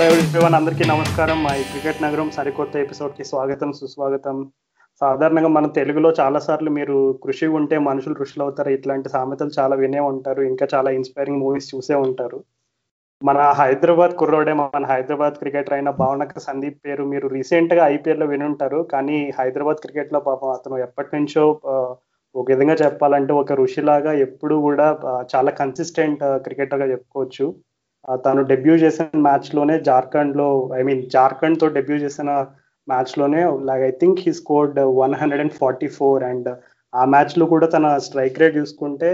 Hello everyone అందరికీ నమస్కారం. మా ఈ క్రికెట్ నగరం సరికొత్త ఎపిసోడ్కి స్వాగతం సుస్వాగతం. సాధారణంగా మన తెలుగులో చాలా సార్లు మీరు కృషి ఉంటే మనుషులు ఋషులు అవుతారు. ఇట్లాంటి సామెతలు చాలా వినే ఉంటారు. ఇంకా చాలా ఇన్స్పైరింగ్ మూవీస్ చూసే ఉంటారు. మన హైదరాబాద్ కుర్రోడే మన హైదరాబాద్ క్రికెటర్ అయిన భావనక సందీప్ పేరు మీరు రీసెంట్గా ఐపీఎల్లో వినుంటారు. కానీ హైదరాబాద్ క్రికెట్లో పాపం అతను ఎప్పటి నుంచో ఒక విధంగా చెప్పాలంటే ఒక ఋషిలాగా ఎప్పుడు కూడా చాలా కన్సిస్టెంట్ క్రికెటర్గా చెప్పుకోవచ్చు. తను డెబ్యూ చేసిన మ్యాచ్లోనే జార్ఖండ్లో ఐ మీన్ జార్ఖండ్తో డెబ్యూ చేసిన మ్యాచ్లోనే like I think he scored one hundred and forty four and ఆ మ్యాచ్లో కూడా తన స్ట్రైక్ రేట్ చూసుకుంటే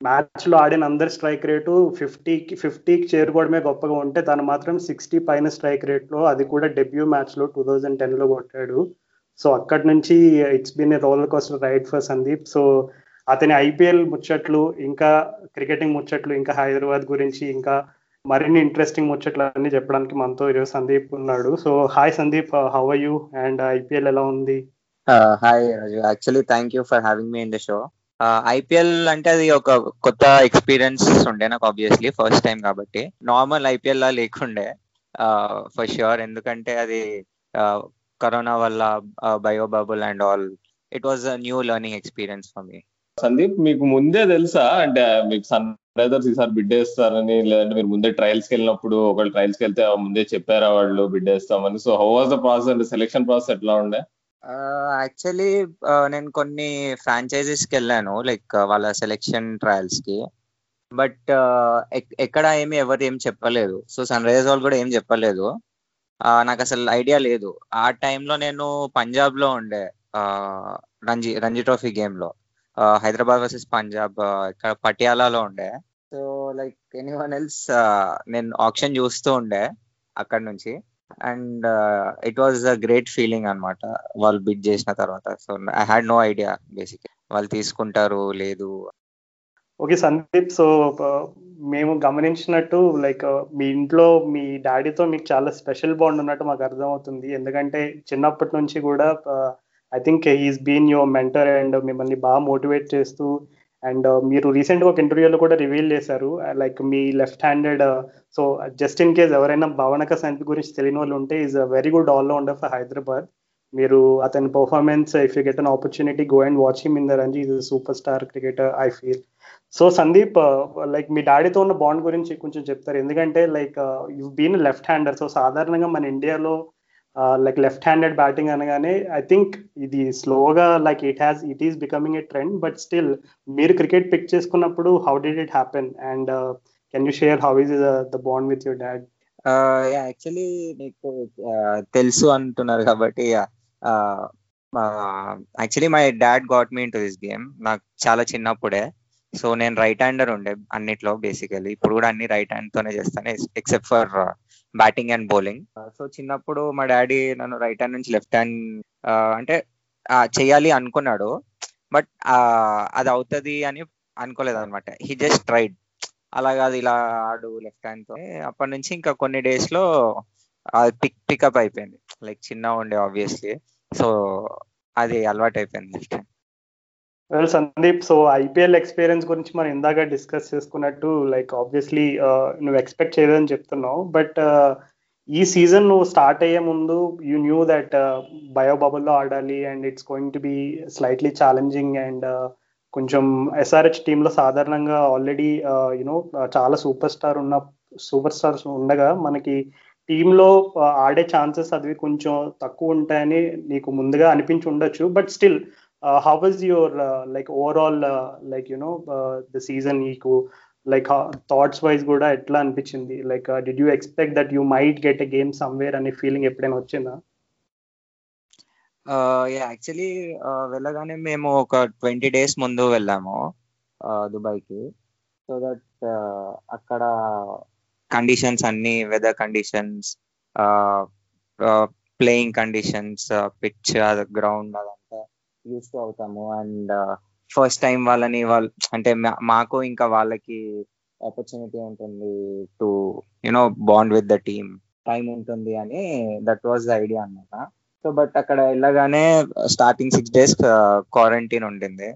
మ్యాచ్లో ఆడిన అందరి స్ట్రైక్ రేటు ఫిఫ్టీకి ఫిఫ్టీకి చేరుకోవడమే గొప్పగా ఉంటే తను మాత్రం సిక్స్టీ పైన స్ట్రైక్ రేట్లో అది కూడా డెబ్యూ మ్యాచ్లో టూ థౌజండ్ టెన్లో కొట్టాడు. సో అక్కడి నుంచి it's been a roller coaster ride for Sandeep so అతని ఐపీఎల్ ముచ్చట్లు ఇంకా క్రికెటింగ్ ముచ్చట్లు ఇంకా హైదరాబాద్ గురించి ఇంకా మరిన్ని ఇంట్రెస్టింగ్ ముచ్చట్లు అన్ని చెప్పడానికి మనతో ఈరోజు సందీప్ ఉన్నాడు. So hi Sandeep how are you and IPL ఎలా ఉంది? Hi Raju actually thank you for having me in the show IPL అంటే అది ఒక కొత్త ఎక్స్పీరియన్స్ ఉండే నాకు ఆబ్వియస్లీ ఫస్ట్ టైం కాబట్టి. నార్మల్ ఐపీఎల్ లా లేకుండే uh, ఫర్ ష్యూర్ ఎందుకంటే అది uh, కరోనా వల్ల bio bubble and all it was a new learning experience for me Sandeep మీకు ముందే తెలుసా? అంటే మీకు సన్ రైజర్స్ ఈసారి బిడ్డేస్తారని లేదంటే మీరు ముందే ట్రయల్స్కి వెళ్ళినప్పుడు ఒకళ్ళు ట్రయల్స్కి వెళ్తే ముందే చెప్పారా వాళ్ళు బిడ్డేస్తామని? So how was the process అంటే సెలెక్షన్ ప్రాసెస్ ఎట్లా ఉండే? యాక్చువల్లీ నేను కొన్ని ఫ్రాంచైజీస్కి వెళ్ళాను లైక్ వాళ్ళ సెలెక్షన్ ట్రయల్స్కి. బట్ ఎక్కడ ఏమి ఎవరు ఏం చెప్పలేదు. సో సన్ రైజర్స్ వాళ్ళు కూడా ఏం చెప్పలేదు. నాకు అసలు ఐడియా లేదు. ఆ టైంలో నేను పంజాబ్లో ఉండే రంజీ రంజీ ట్రోఫీ గేమ్లో హైదరాబాద్ వర్సెస్ పంజాబ్ ఇక్కడ పటియాలాలో ఉండే. So like any one else నేను ఆప్షన్ చూస్తూ ఉండే అక్కడ నుంచి. And it was a great feeling అన్నమాట. వాళ్ళు బిడ్ చేసిన తర్వాత. So I had no idea basic వాళ్ళు తీసుకుంటారు లేదు. ఓకే సందీప్ సో మేము గమనించినట్టు లైక్ మీ ఇంట్లో మీ డాడీతో మీకు చాలా స్పెషల్ బాండ్ ఉన్నట్టు మాకు అర్థమవుతుంది. ఎందుకంటే చిన్నప్పటి నుంచి కూడా I think he's been your mentor and మిమ్మల్ని బాగా మోటివేట్ చేస్తూ అండ్ uh, మీరు రీసెంట్గా ఒక ఇంటర్వ్యూలో కూడా రివీల్ చేశారు. Uh, like me left handed so just in case ఎవరైనా భావనక సందీప్ గురించి తెలియని వాళ్ళు ఉంటే is a very good all rounder for Hyderabad మీరు అతని performance if you get an opportunity go and watch him in the Ranji is super star cricketer I feel so Sandeep like మీ డాడీతో ఉన్న బాండ్ గురించి కొంచెం చెప్తారు. ఎందుకంటే like you been left hander so సాధారణంగా మన ఇండియాలో లైక్ లెఫ్ట్ హ్యాండెడ్ బ్యాటింగ్ అనగానే ఐ థింక్ ఇది స్లోగా like it has it is becoming a trend but still మీరు క్రికెట్ పిక్ చేసుకున్నప్పుడు how did it happen and can you share how is the bond with your dad actually నీకు తెలుసు అంటున్నారు కాబట్టి actually my dad got me into this game నాకు చాలా చిన్నప్పుడే. So నేను రైట్ హ్యాండర్ ఉండే అన్నిట్లో బేసికలీ ఇప్పుడు కూడా అన్ని రైట్ హ్యాండ్ తోనే చేస్తాను except for batting and bowling so చిన్నప్పుడు మా డాడీ నన్ను రైట్ హ్యాండ్ నుంచి లెఫ్ట్ హ్యాండ్ uh, అంటే చేయాలి అనుకున్నాడు. బట్ అది అవుతుంది అని అనుకోలేదు అనమాట హీ జస్ట్ ట్రైడ్ అలా కాదు ఇలా ఆడు లెఫ్ట్ హ్యాండ్తో అప్పటి నుంచి ఇంకా కొన్ని డేస్లో అది పిక్ పికప్ అయిపోయింది. లైక్ చిన్న ఉండే ఆబ్వియస్లీ సో అది అలవాటు అయిపోయింది left hand well Sandeep so IPL experience గురించి మనం ఇందాక డిస్కస్ చేసుకున్నట్టు లైక్ ఆబ్వియస్లీ uh, నువ్వు ఎక్స్పెక్ట్ చేయలేదని చెప్తున్నావు. బట్ uh, ఈ సీజన్ నువ్వు స్టార్ట్ అయ్యే ముందు యూ న్యూ దట్ బయో బబుల్లో ఆడాలి and it's going to be slightly challenging and కొంచెం ఎస్ఆర్హెచ్ టీంలో సాధారణంగా ఆల్రెడీ యూనో uh, చాలా సూపర్ స్టార్ ఉన్న సూపర్ స్టార్స్ ఉండగా మనకి టీంలో ఆడే ఛాన్సెస్ అవి కొంచెం తక్కువ ఉంటాయని నీకు ముందుగా అనిపించి ఉండొచ్చు. But still how was your like overall like you know the season నీకు లైక్ థాట్స్ వైజ్ కూడా ఎట్లా అనిపించింది? Like did you expect that you might get a game somewhere అనే ఫీలింగ్ ఎప్పుడైనా వచ్చిందా? Uh, యాక్చువల్లీ uh, వెళ్ళగానే మేము ఒక ట్వంటీ డేస్ ముందు వెళ్ళాము uh, దుబాయ్కి. సో దట్ అక్కడ కండిషన్స్ అన్ని weather conditions playing conditions pitch ground అదంతా యూస్ టు అవుతాము. అండ్ ఫస్ట్ టైం వాళ్ళని వాళ్ళు అంటే మా- మాకు ఇంకా వాళ్ళకి ఆపర్చునిటీ ఉంటుంది to you know bond with the team time ఉంటుంది అని దట్ వాజ్ ద ఐడియా అన్నమాట. సో బట్ అక్కడ వెళ్ళగానే స్టార్టింగ్ సిక్స్ డేస్ క్వారంటైన్ ఉండింది.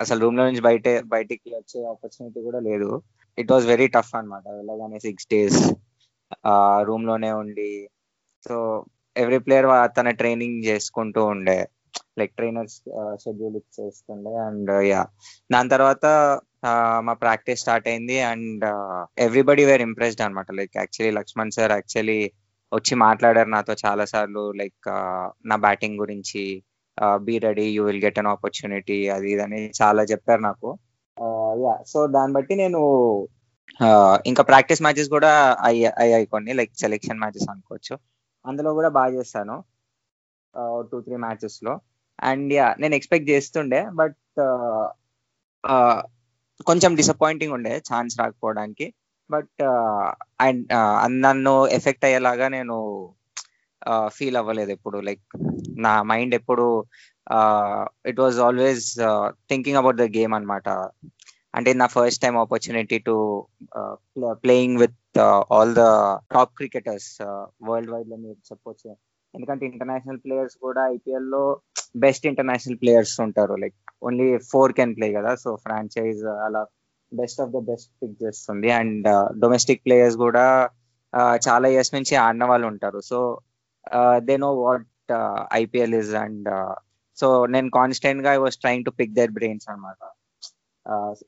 అసలు రూమ్లో నుంచి బయట బయటికి వచ్చే ఆపర్చునిటీ కూడా లేదు. ఇట్ వాస్ వెరీ టఫ్ అన్నమాట. వెళ్ళగానే సిక్స్ డేస్ రూమ్లోనే ఉండి. సో ఎవ్రీ ప్లేయర్ తన ట్రైనింగ్ చేసుకుంటూ ఉండే. Like trainers schedule ఇచ్చేస్తుండే. And yeah. దాని తర్వాత మా ప్రాక్టీస్ స్టార్ట్ అయింది. అండ్ ఎవ్రీబడి వేర్ ఇంప్రెస్డ్ అనమాట like actually Laxman sir actually వచ్చి మాట్లాడారు నాతో చాలా సార్లు. లైక్ నా బ్యాటింగ్ గురించి be ready you will get an opportunity అది ఇదని చాలా చెప్పారు నాకు. యా. సో దాన్ని బట్టి నేను ఇంకా ప్రాక్టీస్ మ్యాచెస్ కూడా అయ్యాయి కొన్ని. లైక్ సెలెక్షన్ మ్యాచెస్ అనుకోవచ్చు. అందులో కూడా బాగా చేస్తాను టూ త్రీ మ్యాచెస్లో అండ్ యా నేను ఎక్స్పెక్ట్ చేస్తుండే బట్ uh, uh, కొంచెం డిసప్పాయింటింగ్ ఉండే ఛాన్స్ రాకపోవడానికి. బట్ అండ్ uh, నన్ను ఎఫెక్ట్ అయ్యేలాగా నేను ఫీల్ అవ్వలేదు ఎప్పుడు. లైక్ నా మైండ్ ఎప్పుడు it was always thinking about the game అనమాట అంటే నా first time opportunity to playing with all the top cricketers world వైడ్లో మీరు చెప్పొచ్చు. ఎందుకంటే ఇంటర్నేషనల్ ప్లేయర్స్ కూడా ఐపీఎల్లో బెస్ట్ ఇంటర్నేషనల్ ప్లేయర్స్ ఉంటారు. Like only four can play కదా. సో ఫ్రాంచైజ్ అలా best of the best pick చేస్తుంది. అండ్ డొమెస్టిక్ ప్లేయర్స్ కూడా చాలా ఇయర్స్ నుంచి ఆడిన వాళ్ళు ఉంటారు. So they know what IPL is and so నేను కాన్స్టెంట్గా I was trying to pick their brains అనమాట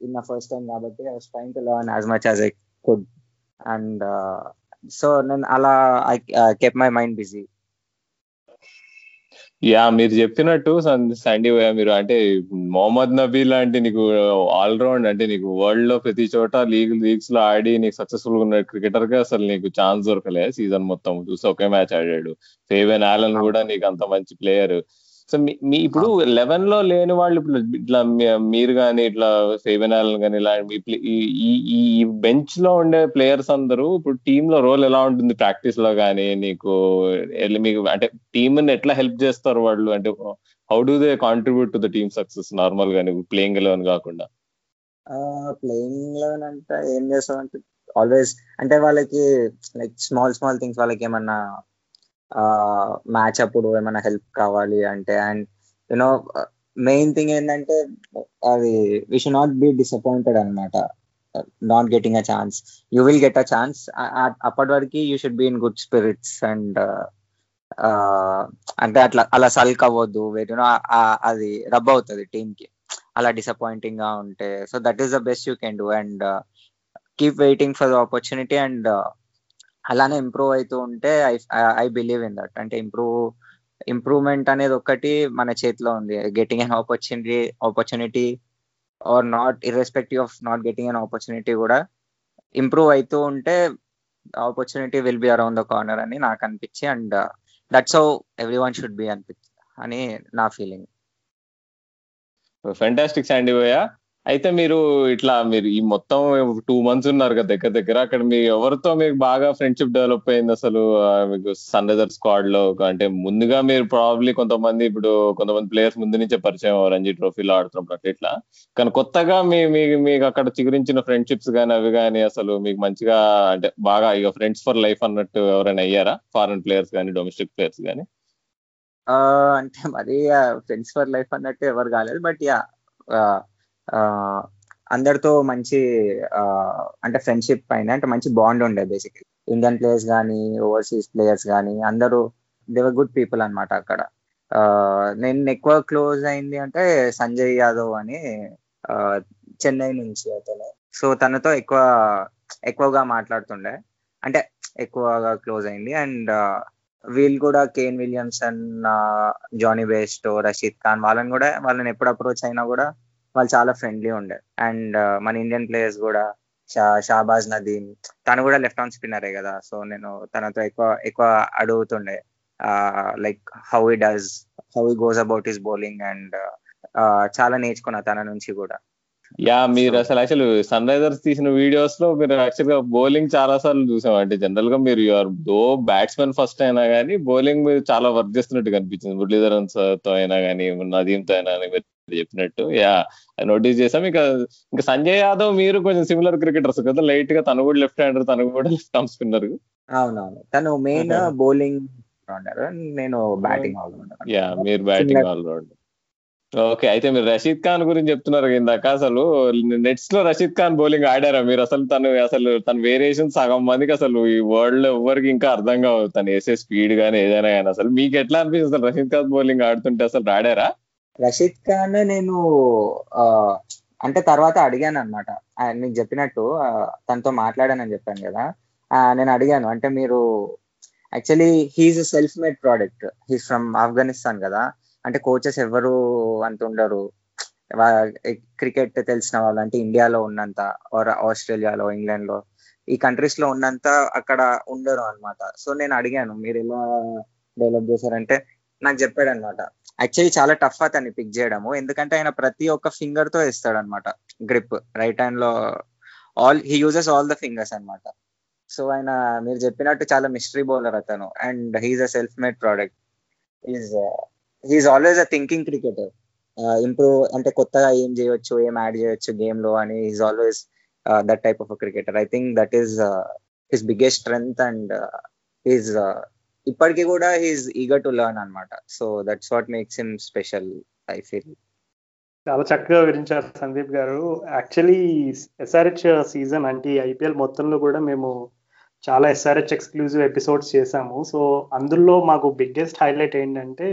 ఇన్ ఫస్ట్ టైం కాబట్టి I was trying to learn as much as I could and so నేను అలా I kept my mind busy yeah మీరు చెప్పినట్టు సండీ మీరు అంటే మొహమ్మద్ నబీ లాంటి నీకు ఆల్ రౌండ్ అంటే నీకు వరల్డ్లో ప్రతి చోట లీగ్ లీగ్స్లో ఆడి నీకు సక్సెస్ఫుల్గా ఉన్న క్రికెటర్గా అసలు నీకు ఛాన్స్ దొరకలే సీజన్ మొత్తం. చూసి ఒకే మ్యాచ్ ఆడాడు. ఫేవెన్ ఆలన్ కూడా నీకు అంత మంచి ప్లేయర్ సో మీ ఇప్పుడు లెవెన్లో లేని వాళ్ళు ఇప్పుడు ఇట్లా మీరు కానీ ఇట్లా ఫేవెన్ ఆలన్ కానీ ఇలా ఈ బెంచ్లో ఉండే ప్లేయర్స్ అందరూ ఇప్పుడు టీమ్లో రోల్ ఎలా ఉంటుంది ప్రాక్టీస్లో కానీ నీకు మీకు అంటే టీమ్ ఎట్లా హెల్ప్ చేస్తారు వాళ్ళు? అంటే how do they contribute to the team success నార్మల్గా ప్లేయింగ్ ఎలెవెన్ కాకుండా? ప్లేయింగ్ లెవెన్ అంటే ఏం చేస్తాం అంటే ఆల్వేస్ అంటే వాళ్ళకి లైక్ స్మాల్ స్మాల్ థింగ్స్ వాళ్ళకి ఏమన్నా మ్యాచ్ అప్పుడు ఏమైనా హెల్ప్ కావాలి అంటే అండ్ యునో మెయిన్ థింగ్ ఏంటంటే అది we should not be disappointed అనమాట not getting a chance you will get a chance అప్పటి వరకు you should be in good spirits and అంటే అట్లా అలా సల్క్ అవ్వద్దు. వేరేనో అది రబ్ అవుతుంది టీమ్కి. అలా డిసప్పాయింటింగ్గా ఉంటే. So that is the best you can do and keep waiting for the opportunity and అలానే ఇంప్రూవ్ అవుతూ ఉంటే I I believe in that అంటే ఇంప్రూవ్ ఇంప్రూవ్మెంట్ అనేది ఒకటి మన చేతిలో ఉంది. Getting an opportunity opportunity or not irrespective of not getting an opportunity కూడా ఇంప్రూవ్ అవుతూ ఉంటే opportunity will be around the corner అని నాకు అనిపించి and that's how every one should be అనిపించి అని నా ఫీలింగ్ ఫెంటాస్టిక్ శాండీ పోయా అయితే మీరు ఇట్లా మీరు ఈ మొత్తం టూ మంత్స్ ఉన్నారు కదా దగ్గర దగ్గర అక్కడ మీ ఎవరితో మీకు బాగా ఫ్రెండ్షిప్ డెవలప్ అయింది అసలు? మీకు సన్ రైజర్ స్క్వాడ్లో అంటే ముందుగా మీరు ప్రాబ్లీ కొంతమంది ఇప్పుడు కొంతమంది ప్లేయర్స్ ముందు నుంచే పరిచయం రంజీ ట్రోఫీలో ఆడుతున్నప్పుడు అట్లా ఇట్లా. కానీ కొత్తగా మీ మీకు అక్కడ చిగురించిన ఫ్రెండ్షిప్స్ కానీ అవి కానీ అసలు మీకు మంచిగా అంటే బాగా ఇక ఫ్రెండ్స్ ఫర్ లైఫ్ అన్నట్టు ఎవరైనా అయ్యారా? ఫారెన్ ప్లేయర్స్ కానీ డొమెస్టిక్ ప్లేయర్స్ కానీ అంటే మరి ఫ్రెండ్స్ ఫర్ లైఫ్ అన్నట్టు ఎవరు కాలేదు బట్ యా అందరితో మంచి అంటే ఫ్రెండ్షిప్ పైన అంటే మంచి బాండ్ ఉండే బేసిక్లీ ఇండియన్ ప్లేయర్స్ కానీ ఓవర్సీస్ ప్లేయర్స్ కానీ అందరూ దేవర్ గుడ్ పీపుల్ అనమాట అక్కడ. నేను ఎక్కువ క్లోజ్ అయింది అంటే సంజయ్ యాదవ్ అని చెన్నై నుంచి అతను. సో తనతో ఎక్కువ ఎక్కువగా మాట్లాడుతుండే. అంటే ఎక్కువగా క్లోజ్ అయింది. అండ్ వీళ్ళు కూడా Kane Williamson Jonny Bairstow Rashid Khan వాళ్ళని కూడా వాళ్ళని ఎప్పుడు అప్రోచ్ అయినా కూడా వాళ్ళు చాలా ఫ్రెండ్లీ ఉండే. అండ్ మన ఇండియన్ ప్లేయర్స్ కూడా షాబాజ్ నదీమ్ తను కూడా లెఫ్ట్ ఆన్ స్పిన్నరే కదా. సో నేను తనతో ఎక్కువ ఎక్కువ అడుగుతుండే. Like how he does how he goes about his bowling and చాలా నేర్చుకున్నా తన నుంచి కూడా. యా మీరు అసలు యాక్చువల్ సన్ రైజర్స్ తీసిన వీడియోస్లో మీరు యాక్చువల్గా బౌలింగ్ చాలా సార్లు చూసాం. అంటే జనరల్గా మీరు యువర్ దో బ్యాట్స్మెన్ ఫస్ట్ అయినా కానీ బౌలింగ్ మీరు చాలా వర్క్ చేస్తున్నట్టు కనిపించింది. మురళీధరన్తో అయినా కానీ నదీమ్తో అయినా మీరు చెప్పినట్టు. యా నోటీస్ చేసాం ఇంకా ఇంకా సంజయ్ యాదవ్ మీరు కొంచెం సిమిలర్ క్రికెటర్స్ కదా. లైట్గా తను కూడా లెఫ్ట్ హ్యాండర్ తను కూడా లెఫ్ట్ ఆర్మ్ స్పిన్నర్ అవునవును. తను మెయిన్ బౌలింగ్ నేను బ్యాటింగ్ యా మీరు బ్యాటింగ్ ఆల్రౌండర్ ఓకే అయితే మీరు రషీద్ ఖాన్ గురించి చెప్తున్నారు ఇందాక. అసలు నెట్స్లో రషీద్ ఖాన్ బౌలింగ్ ఆడారా మీరు? అసలు తను అసలు తన వేరియేషన్ సగం మందికి అసలు ఈ వరల్డ్లో ఎవరికి ఇంకా అర్థం కావు. తను వేసే స్పీడ్ గానీ ఏదైనా కానీ అసలు మీకు ఎట్లా అనిపిస్తుంది అసలు రషీద్ ఖాన్ బౌలింగ్ ఆడుతుంటే అసలు ఆడారా? రషీద్ ఖాన్ నేను ఆ, అంటే తర్వాత అడిగాను అనమాట నీకు చెప్పినట్టు తనతో మాట్లాడానని చెప్పాను కదా. నేను అడిగాను. అంటే మీరు actually he's self made product. He's from Afghanistan కదా. అంటే కోచెస్ ఎవరు అంత ఉండరు. క్రికెట్ తెలిసిన వాళ్ళు అంటే ఇండియాలో ఉన్నంత ఆర్ ఆస్ట్రేలియాలో ఇంగ్లాండ్లో ఈ కంట్రీస్లో ఉన్నంత అక్కడ ఉండరు అన్నమాట. సో నేను అడిగాను మీరు ఎలా డెవలప్ చేశారంటే నాకు చెప్పాడు అనమాట యాక్చువల్లీ చాలా టఫ్ అతన్ని పిక్ చేయడము. ఎందుకంటే ఆయన ప్రతి ఒక్క ఫింగర్తో ఇస్తాడు అనమాట గ్రిప్ రైట్ హ్యాండ్లో all he uses all the fingers అన్నమాట. సో ఆయన మీరు చెప్పినట్టు చాలా మిస్టరీ బౌలర్ అతను. And he's a self made product is he's always a thinking cricketer improve అంటే కొత్తగా ఏం చేయొచ్చు ఏం యాడ్ చేయొచ్చు గేమ్లో అని is always that type of cricketer I think that is his biggest strength and is ఇప్పటికీ కూడా హీఈస్ ఈగర్ టు లర్న్ అనమాట so that's what makes him special I feel చాలా చక్కగా వివరించారు Sandeep garu. Actually SRH season అంటే IPL మొత్తంలో కూడా మేము చాలా ఎస్ఆర్హెచ్ ఎక్స్క్లూజివ్ ఎపిసోడ్స్ చేశాము. సో అందులో మాకు బిగ్గెస్ట్ హైలైట్ ఏంటంటే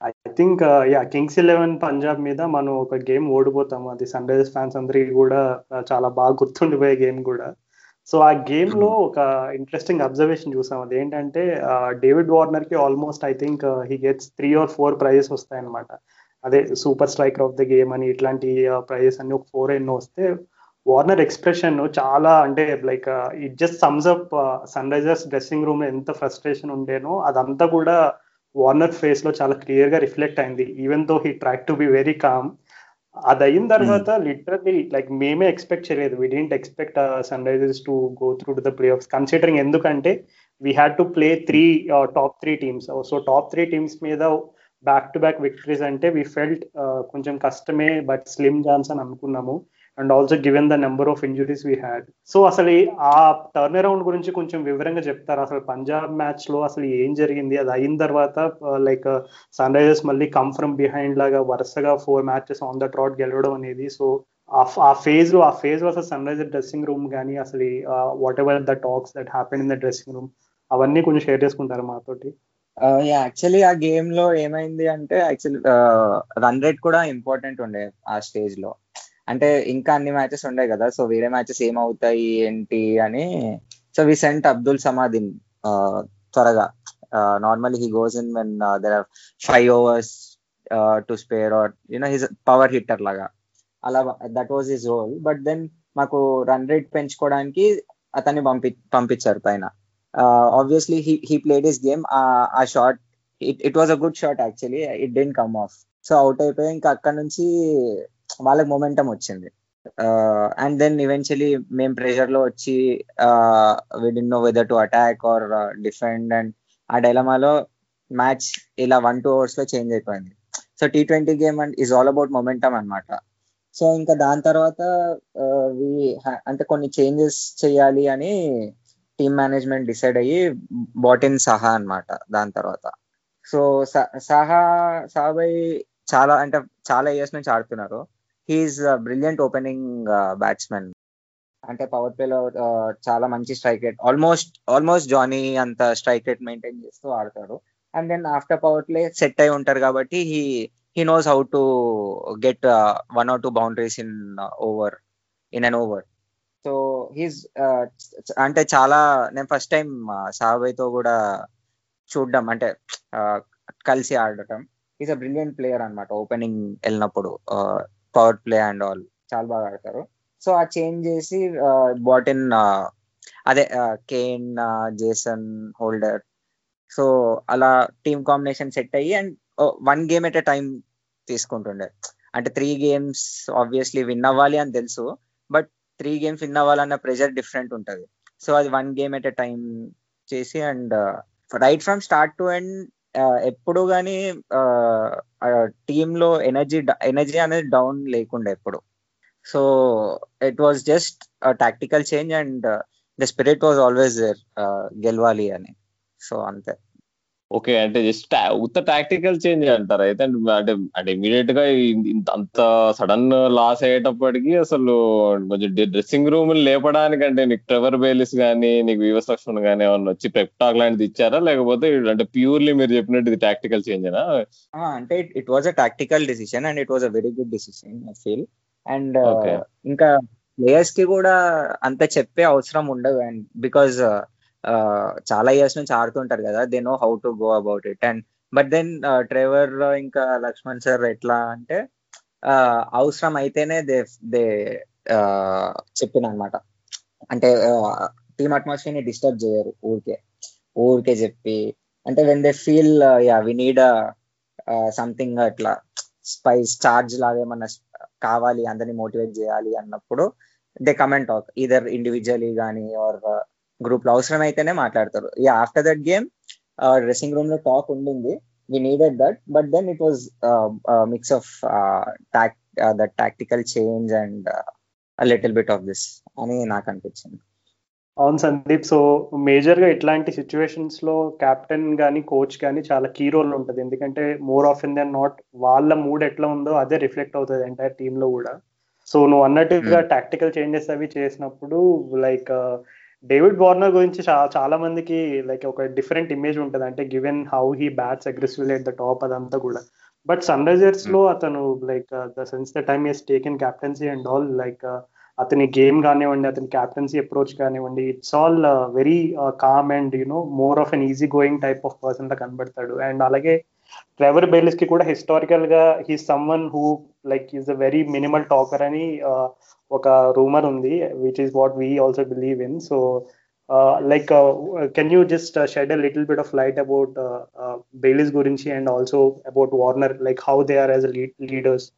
I think yeah Kings Eleven Punjab మీద మనం ఒక గేమ్ ఓడిపోతాము. అది సన్ రైజర్స్ ఫ్యాన్స్ అందరికీ కూడా uh, చాలా బాగా గుర్తుండిపోయే గేమ్ కూడా. సో ఆ గేమ్లో ఒక ఇంట్రెస్టింగ్ అబ్జర్వేషన్ చూసాం. అది ఏంటంటే David వార్నర్కి almost I think he gets three or four prizes వస్తాయన్నమాట. అదే super striker of the game అని ఇట్లాంటి ప్రైజెస్ అన్ని ఒక ఫోర్ ఎన్నో వస్తే వార్నర్ ఎక్స్ప్రెషన్ చాలా అంటే like it just sums up Sunrisers dressing రూమ్లో ఎంత ఫ్రస్ట్రేషన్ ఉండేనో అదంతా కూడా వార్నర్ ఫేస్లో చాలా క్లియర్గా రిఫ్లెక్ట్ అయింది. Even though he track to be very calm అది అయిన తర్వాత లిటరలీ లైక్ మేమే ఎక్స్పెక్ట్ చేయలేదు. We didn't expect Sunrisers to go through to the playoffs considering ఎందుకంటే we had to play three top three teams so top three teams మీద back to back victories అంటే we felt కొంచెం కష్టమే but slim chance అని అనుకున్నాము. And also given the number of injuries we had so అసలు ఆ turn around గురించి కొంచెం వివరంగా చెప్తారు? అసలు పంజాబ్ మ్యాచ్లో అసలు ఏం జరిగింది? అది అయిన తర్వాత లైక్ సన్ రైజర్స్ మళ్ళీ కమ్ ఫ్రమ్ బిహైండ్ లాగా వరుసగా four matches on the trot గెలవడం అనేది. సో ఆ ఫేజ్లో ఆ ఫేజ్లో అసలు సన్ రైజర్ డ్రెస్సింగ్ రూమ్ కానీ అసలు whatever the talks that happen in the dressing room అవన్నీ కొంచెం షేర్ చేసుకుంటారు మాతోటి? Uh, యాక్చువల్లీ ఆ గేమ్లో ఏమైంది అంటే యాక్చువల్ రన్ రేట్ కూడా ఇంపార్టెంట్ ఉండే ఆ స్టేజ్లో. అంటే ఇంకా అన్ని మ్యాచెస్ ఉండే కదా సో వేరే మ్యాచెస్ ఏమవుతాయి ఏంటి అని. So we sent Abdul Samad త్వరగా. Normally he goes in when there are five overs to spare or you know his power hitter లాగా. అలా that was his role but then మాకు రన్ రేట్ పెంచుకోవడానికి అతన్ని పంపి పంపించారు పైన. Obviously he he played his game ఆ shot it it was a good shot actually it didn't come off so out అయిపోయి ఇంకా అక్కడ నుంచి వాళ్ళకి మొమెంటం వచ్చింది. అండ్ దెన్ ఈవెన్చువలీ మేము ప్రెషర్లో వచ్చి we didn't know whether to attack or defend and ఆ డైలమాలో uh, మ్యాచ్ ఇలా వన్ టూ అవర్స్లో చేంజ్ అయిపోయింది. So T twenty game and is all about momentum అనమాట సో ఇంకా దాని తర్వాత అంటే కొన్ని చేంజెస్ చేయాలి అని టీమ్ మేనేజ్మెంట్ డిసైడ్ అయ్యి బాటిన్ సహా అనమాట దాని తర్వాత. సో సహా సాబాయ్ చాలా అంటే చాలా ఇయర్స్ నుంచి ఆడుతున్నారు. He's brilliant opening batsmen. అంటే పవర్ ప్లేలో చాలా మంచి strike rate almost almost Jonny అంత స్ట్రైక్ రేట్ మెయింటైన్ చేస్తూ ఆడతారు and then after power play set అయి ఉంటారు కాబట్టి he he knows how to get one or two boundaries in over in an over. So he's అంటే చాలా నేను first time సాబాయ్తో కూడా చూడడం అంటే కలిసి ఆడటం. ఈజ్ అ బ్రిలియంట్ ప్లేయర్ అనమాట ఓపెనింగ్ వెళ్ళినప్పుడు పవర్ ప్లే అండ్ ఆల్ చాలా బాగా ఆడతారు. సో ఆ చేంజ్ చేసి బాటిన్ అదే కేన్ జేసన్ హోల్డర్ సో అలా టీమ్ కాంబినేషన్ సెట్ అయ్యి and one game at a time తీసుకుంటుండే. అంటే త్రీ గేమ్స్ ఆబ్వియస్లీ విన్ అవ్వాలి అని తెలుసు బట్ త్రీ గేమ్స్ విన్ అవ్వాలన్న ప్రెషర్ డిఫరెంట్ ఉంటుంది. సో అది one game at a time చేసి and right from start to end ఎప్పుడు కానీ టీంలో ఎనర్జీ ఎనర్జీ అనేది డౌన్ లేకుండా ఎప్పుడు. So it was just tactical change and the spirit was always there గెలవాలి అని. సో అంతే. ఓకే అంటే జస్ట్ ఉత్త టాక్టికల్ చేంజ్ అంటారు? అయితే అంటే అంటే ఇమీడియట్గా ఇంత అంత సడన్ లాస్ అయ్యేటప్పటికి అసలు కొంచెం డ్రెస్సింగ్ రూమ్ లేపడానికి అంటే నీకు ట్రెవర్ బేలిస్ కానీ నీకు వివస్ లక్ష్మణ్ కానీ ఏమన్నా వచ్చి పెప్టాక్ లాంటిది ఇచ్చారా? లేకపోతే అంటే ప్యూర్లీ మీరు చెప్పినట్టు ఇది టాక్టికల్ చేంజ్ అంటే it was a tactical decision and it was a very good decision I feel and. ఇంకా ప్లేయర్స్కి కూడా అంత చెప్పే అవసరం ఉండదు. అండ్ బికాజ్ చాలా ఇయర్స్ నుంచి ఆడుతుంటారు కదా they know how to go about it and but then Trevor ఇంకా లక్ష్మణ్ సార్ ఎట్లా అంటే అవసరం అయితేనే దే దే చెప్పిన అనమాట అంటే టీమ్ అట్మాస్ఫియర్ని డిస్టర్బ్ చేయరు ఊరికే. ఊరికే చెప్పి అంటే when they feel yeah we need something అట్లా స్పైస్ చార్జ్ లాగా ఏమన్నా కావాలి అందరిని మోటివేట్ చేయాలి అన్నప్పుడు they comment talk either individually కానీ ఆర్ గ్రూప్లో అవసరం అయితేనే మాట్లాడతారు yeah after that game dressing రూమ్లో టాక్ ఉండింది. We needed that but then it was mix of talk that tactical change and little bit of this అని నాకు అనిపించింది. అవును సందీప్ సో మేజర్గా ఇట్లాంటి సిచ్యువేషన్స్లో కెప్టెన్ గానీ కోచ్ గానీ చాలా కీ రోల్ ఉంటుంది. ఎందుకంటే more of in then not వాళ్ళ మూడ్ ఎట్లా ఉందో అదే రిఫ్లెక్ట్ అవుతుంది ఎంటైర్ టీమ్లో కూడా. సో నువ్వు అన్నట్టుగా టాక్టికల్ చేంజెస్ అవి చేసినప్పుడు లైక్ డేవిడ్ వార్నర్ గురించి చాలా మందికి లైక్ ఒక డిఫరెంట్ ఇమేజ్ ఉంటుంది. అంటే given how he bats aggressively at the top అదంతా కూడా. బట్ సన్ రైజర్స్లో అతను like the sense the time is taken captaincy and all like అతని గేమ్ కానివ్వండి అతని క్యాప్టెన్సీ అప్రోచ్ కానివ్వండి it's all very calm and you know more of an easy going type of person లా కనబడతాడు. అండ్ అలాగే Trevor బెయిలిస్కి కూడా హిస్టారికల్గా he someone who like is a very minimal talker అని ఒక రూమర్ ఉంది which is what we also believe in so like can you just shed a little bit of light about Bayliss గురించి and also about Warner like how they are as leaders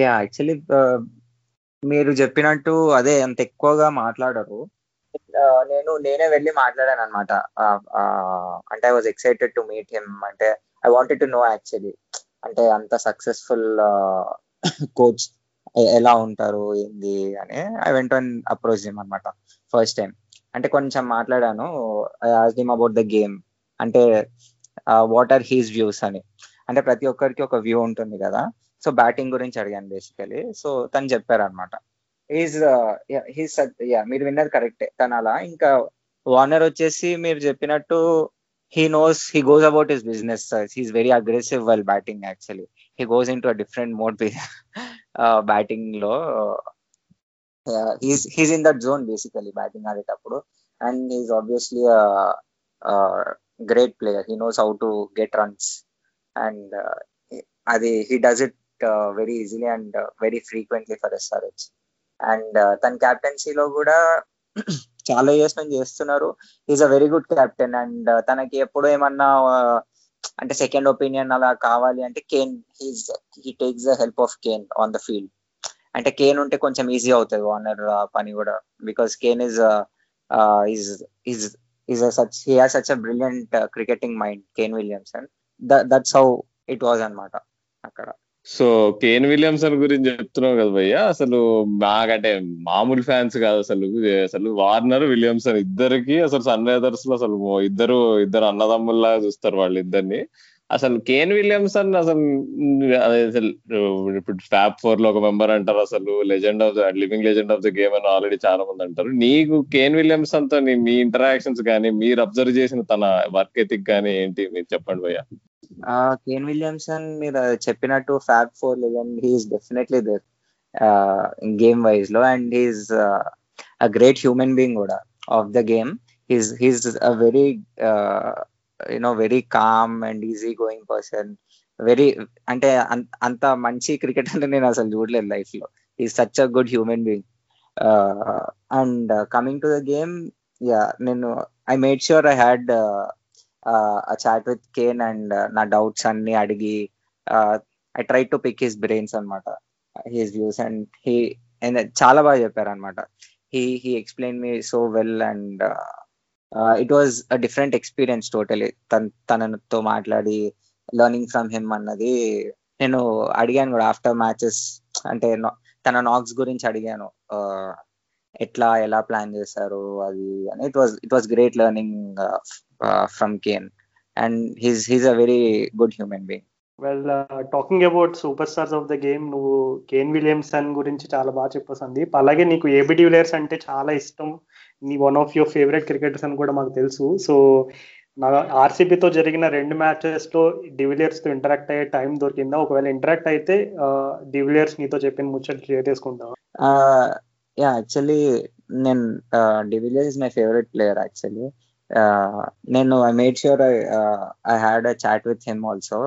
yeah actually మీరు చెప్పినట్టు అదే అంత ఎక్కువగా మాట్లాడరు. నేను నేనే వెళ్ళి మాట్లాడాను అనమాట అంటే I was excited to meet him అంటే I wanted to know actually అంటే అంత సక్సెస్ఫుల్ కోచ్ ఎలా ఉంటారు ఏంది అని ఐ వెంట అప్రోచ్ హిమ్ అనమాట ఫస్ట్ టైం అంటే కొంచెం మాట్లాడాను. హిమ్ అబౌట్ ద గేమ్ అంటే వాట్ ఆర్ హీస్ వ్యూస్ అని. అంటే ప్రతి ఒక్కరికి ఒక వ్యూ ఉంటుంది కదా. సో బ్యాటింగ్ గురించి అడిగాను బేసికలీ సో తను చెప్పారు అనమాట ఈజ్ హీస్ యా మీరు విన్నది కరెక్టే తను అలా ఇంకా వార్నర్ వచ్చేసి మీరు చెప్పినట్టు he knows he goes about his business he's very aggressive well batting actually he goes into different mode బ్యాటింగ్లో. He's in that zone basically batting ఆడేటప్పుడు. And he's obviously great player he knows how to get runs and అది he does it very easily and very frequently for SRH and uh, తన క్యాప్టెన్సీలో కూడా చాలా years నుంచి చేస్తున్నారు. Is a very good captain and uh, తనకి ఎప్పుడు ఏమన్నా uh, అంటే సెకండ్ ఒపీనియన్ అలా కావాలి అంటే Kane he's he takes the help of Kane on the field అంటే కేన్ ఉంటే కొంచెం ఈజీ అవుతుంది వార్నర్ పని కూడా. Because Kane is is is is such he such a brilliant cricketing mind Kane Williamson that's how it was అనమాట అక్కడ. So Kane Williamson గురించి చెప్తున్నావు కదా భయ్య అసలు నాకంటే మామూలు ఫ్యాన్స్ కాదు అసలు అసలు వార్నర్ విలియమ్సన్ ఇద్దరికి అసలు సన్ రైజర్స్లో అసలు ఇద్దరు ఇద్దరు అన్నదమ్ముల్లా చూస్తారు వాళ్ళు ఇద్దరిని అసలు కేన్ విలియమ్సన్ అసలు అసలు ఇప్పుడు ఫ్యాప్ ఫోర్లో ఒక మెంబర్ అంటారు అసలు legend of the living legend of the game అని ఆల్రెడీ చాలా మంది అంటారు. నీకు కేన్ విలియమ్సన్తో మీ ఇంటరాక్షన్స్ కానీ మీరు అబ్జర్వ్ చేసిన తన వర్క్ ఎథిక్ కానీ ఏంటి? మీరు చెప్పండి భయ్య. కేన్ విలియమ్సన్ మీరు చెప్పినట్టు fab four level he's definitely there game వైజ్లో. And he's a great human being కూడా of the game he's he's a very you know very calm and easy going person very అంటే అంత మంచి cricket అంటే నేను అసలు చూడలేదు లైఫ్లో. ఈ such a good human being and coming to the game yeah నేను I made sure I had a chat with Kane and నా డౌట్స్ అన్ని అడిగి I try to pick his brains అనమాట హిస్ వ్యూస్ అండ్ హీ చాలా బాగా చెప్పారు అనమాట he he explain me so well and it was a different experience totally తన తనతో మాట్లాడి లర్నింగ్ ఫ్రమ్ హిమ్ అన్నది నేను అడిగాను కూడా ఆఫ్టర్ మ్యాచెస్ అంటే తన నాక్స్ గురించి అడిగాను. ఎట్లా ఎలా ప్లాన్ చేశారు అది అని. It was it was great learning from Kane and he's he's a very good human being well talking about superstars of the game నువ్వు కేన్ విలియమ్సన్ గురించి చాలా బాగా చెప్పావు సందీప్. అలాగే నీకు ఏబి డివిలియర్స్ అంటే చాలా ఇష్టం. నీ one of your favourite cricketers అని కూడా మాకు తెలుసు. సో నా ఆర్సీబీతో జరిగిన రెండు మ్యాచెస్లో డివిలియర్స్తో ఇంటరాక్ట్ అయ్యే టైం దొరికిందా? ఒకవేళ ఇంటరాక్ట్ అయితే డివిలియర్స్ నీతో చెప్పిన ముచ్చట్లు షేర్ చేసుకుంటావా? యా యాక్చువల్లీ నేను de Villiers my favourite player actually నేను I made sure I had a chat with him also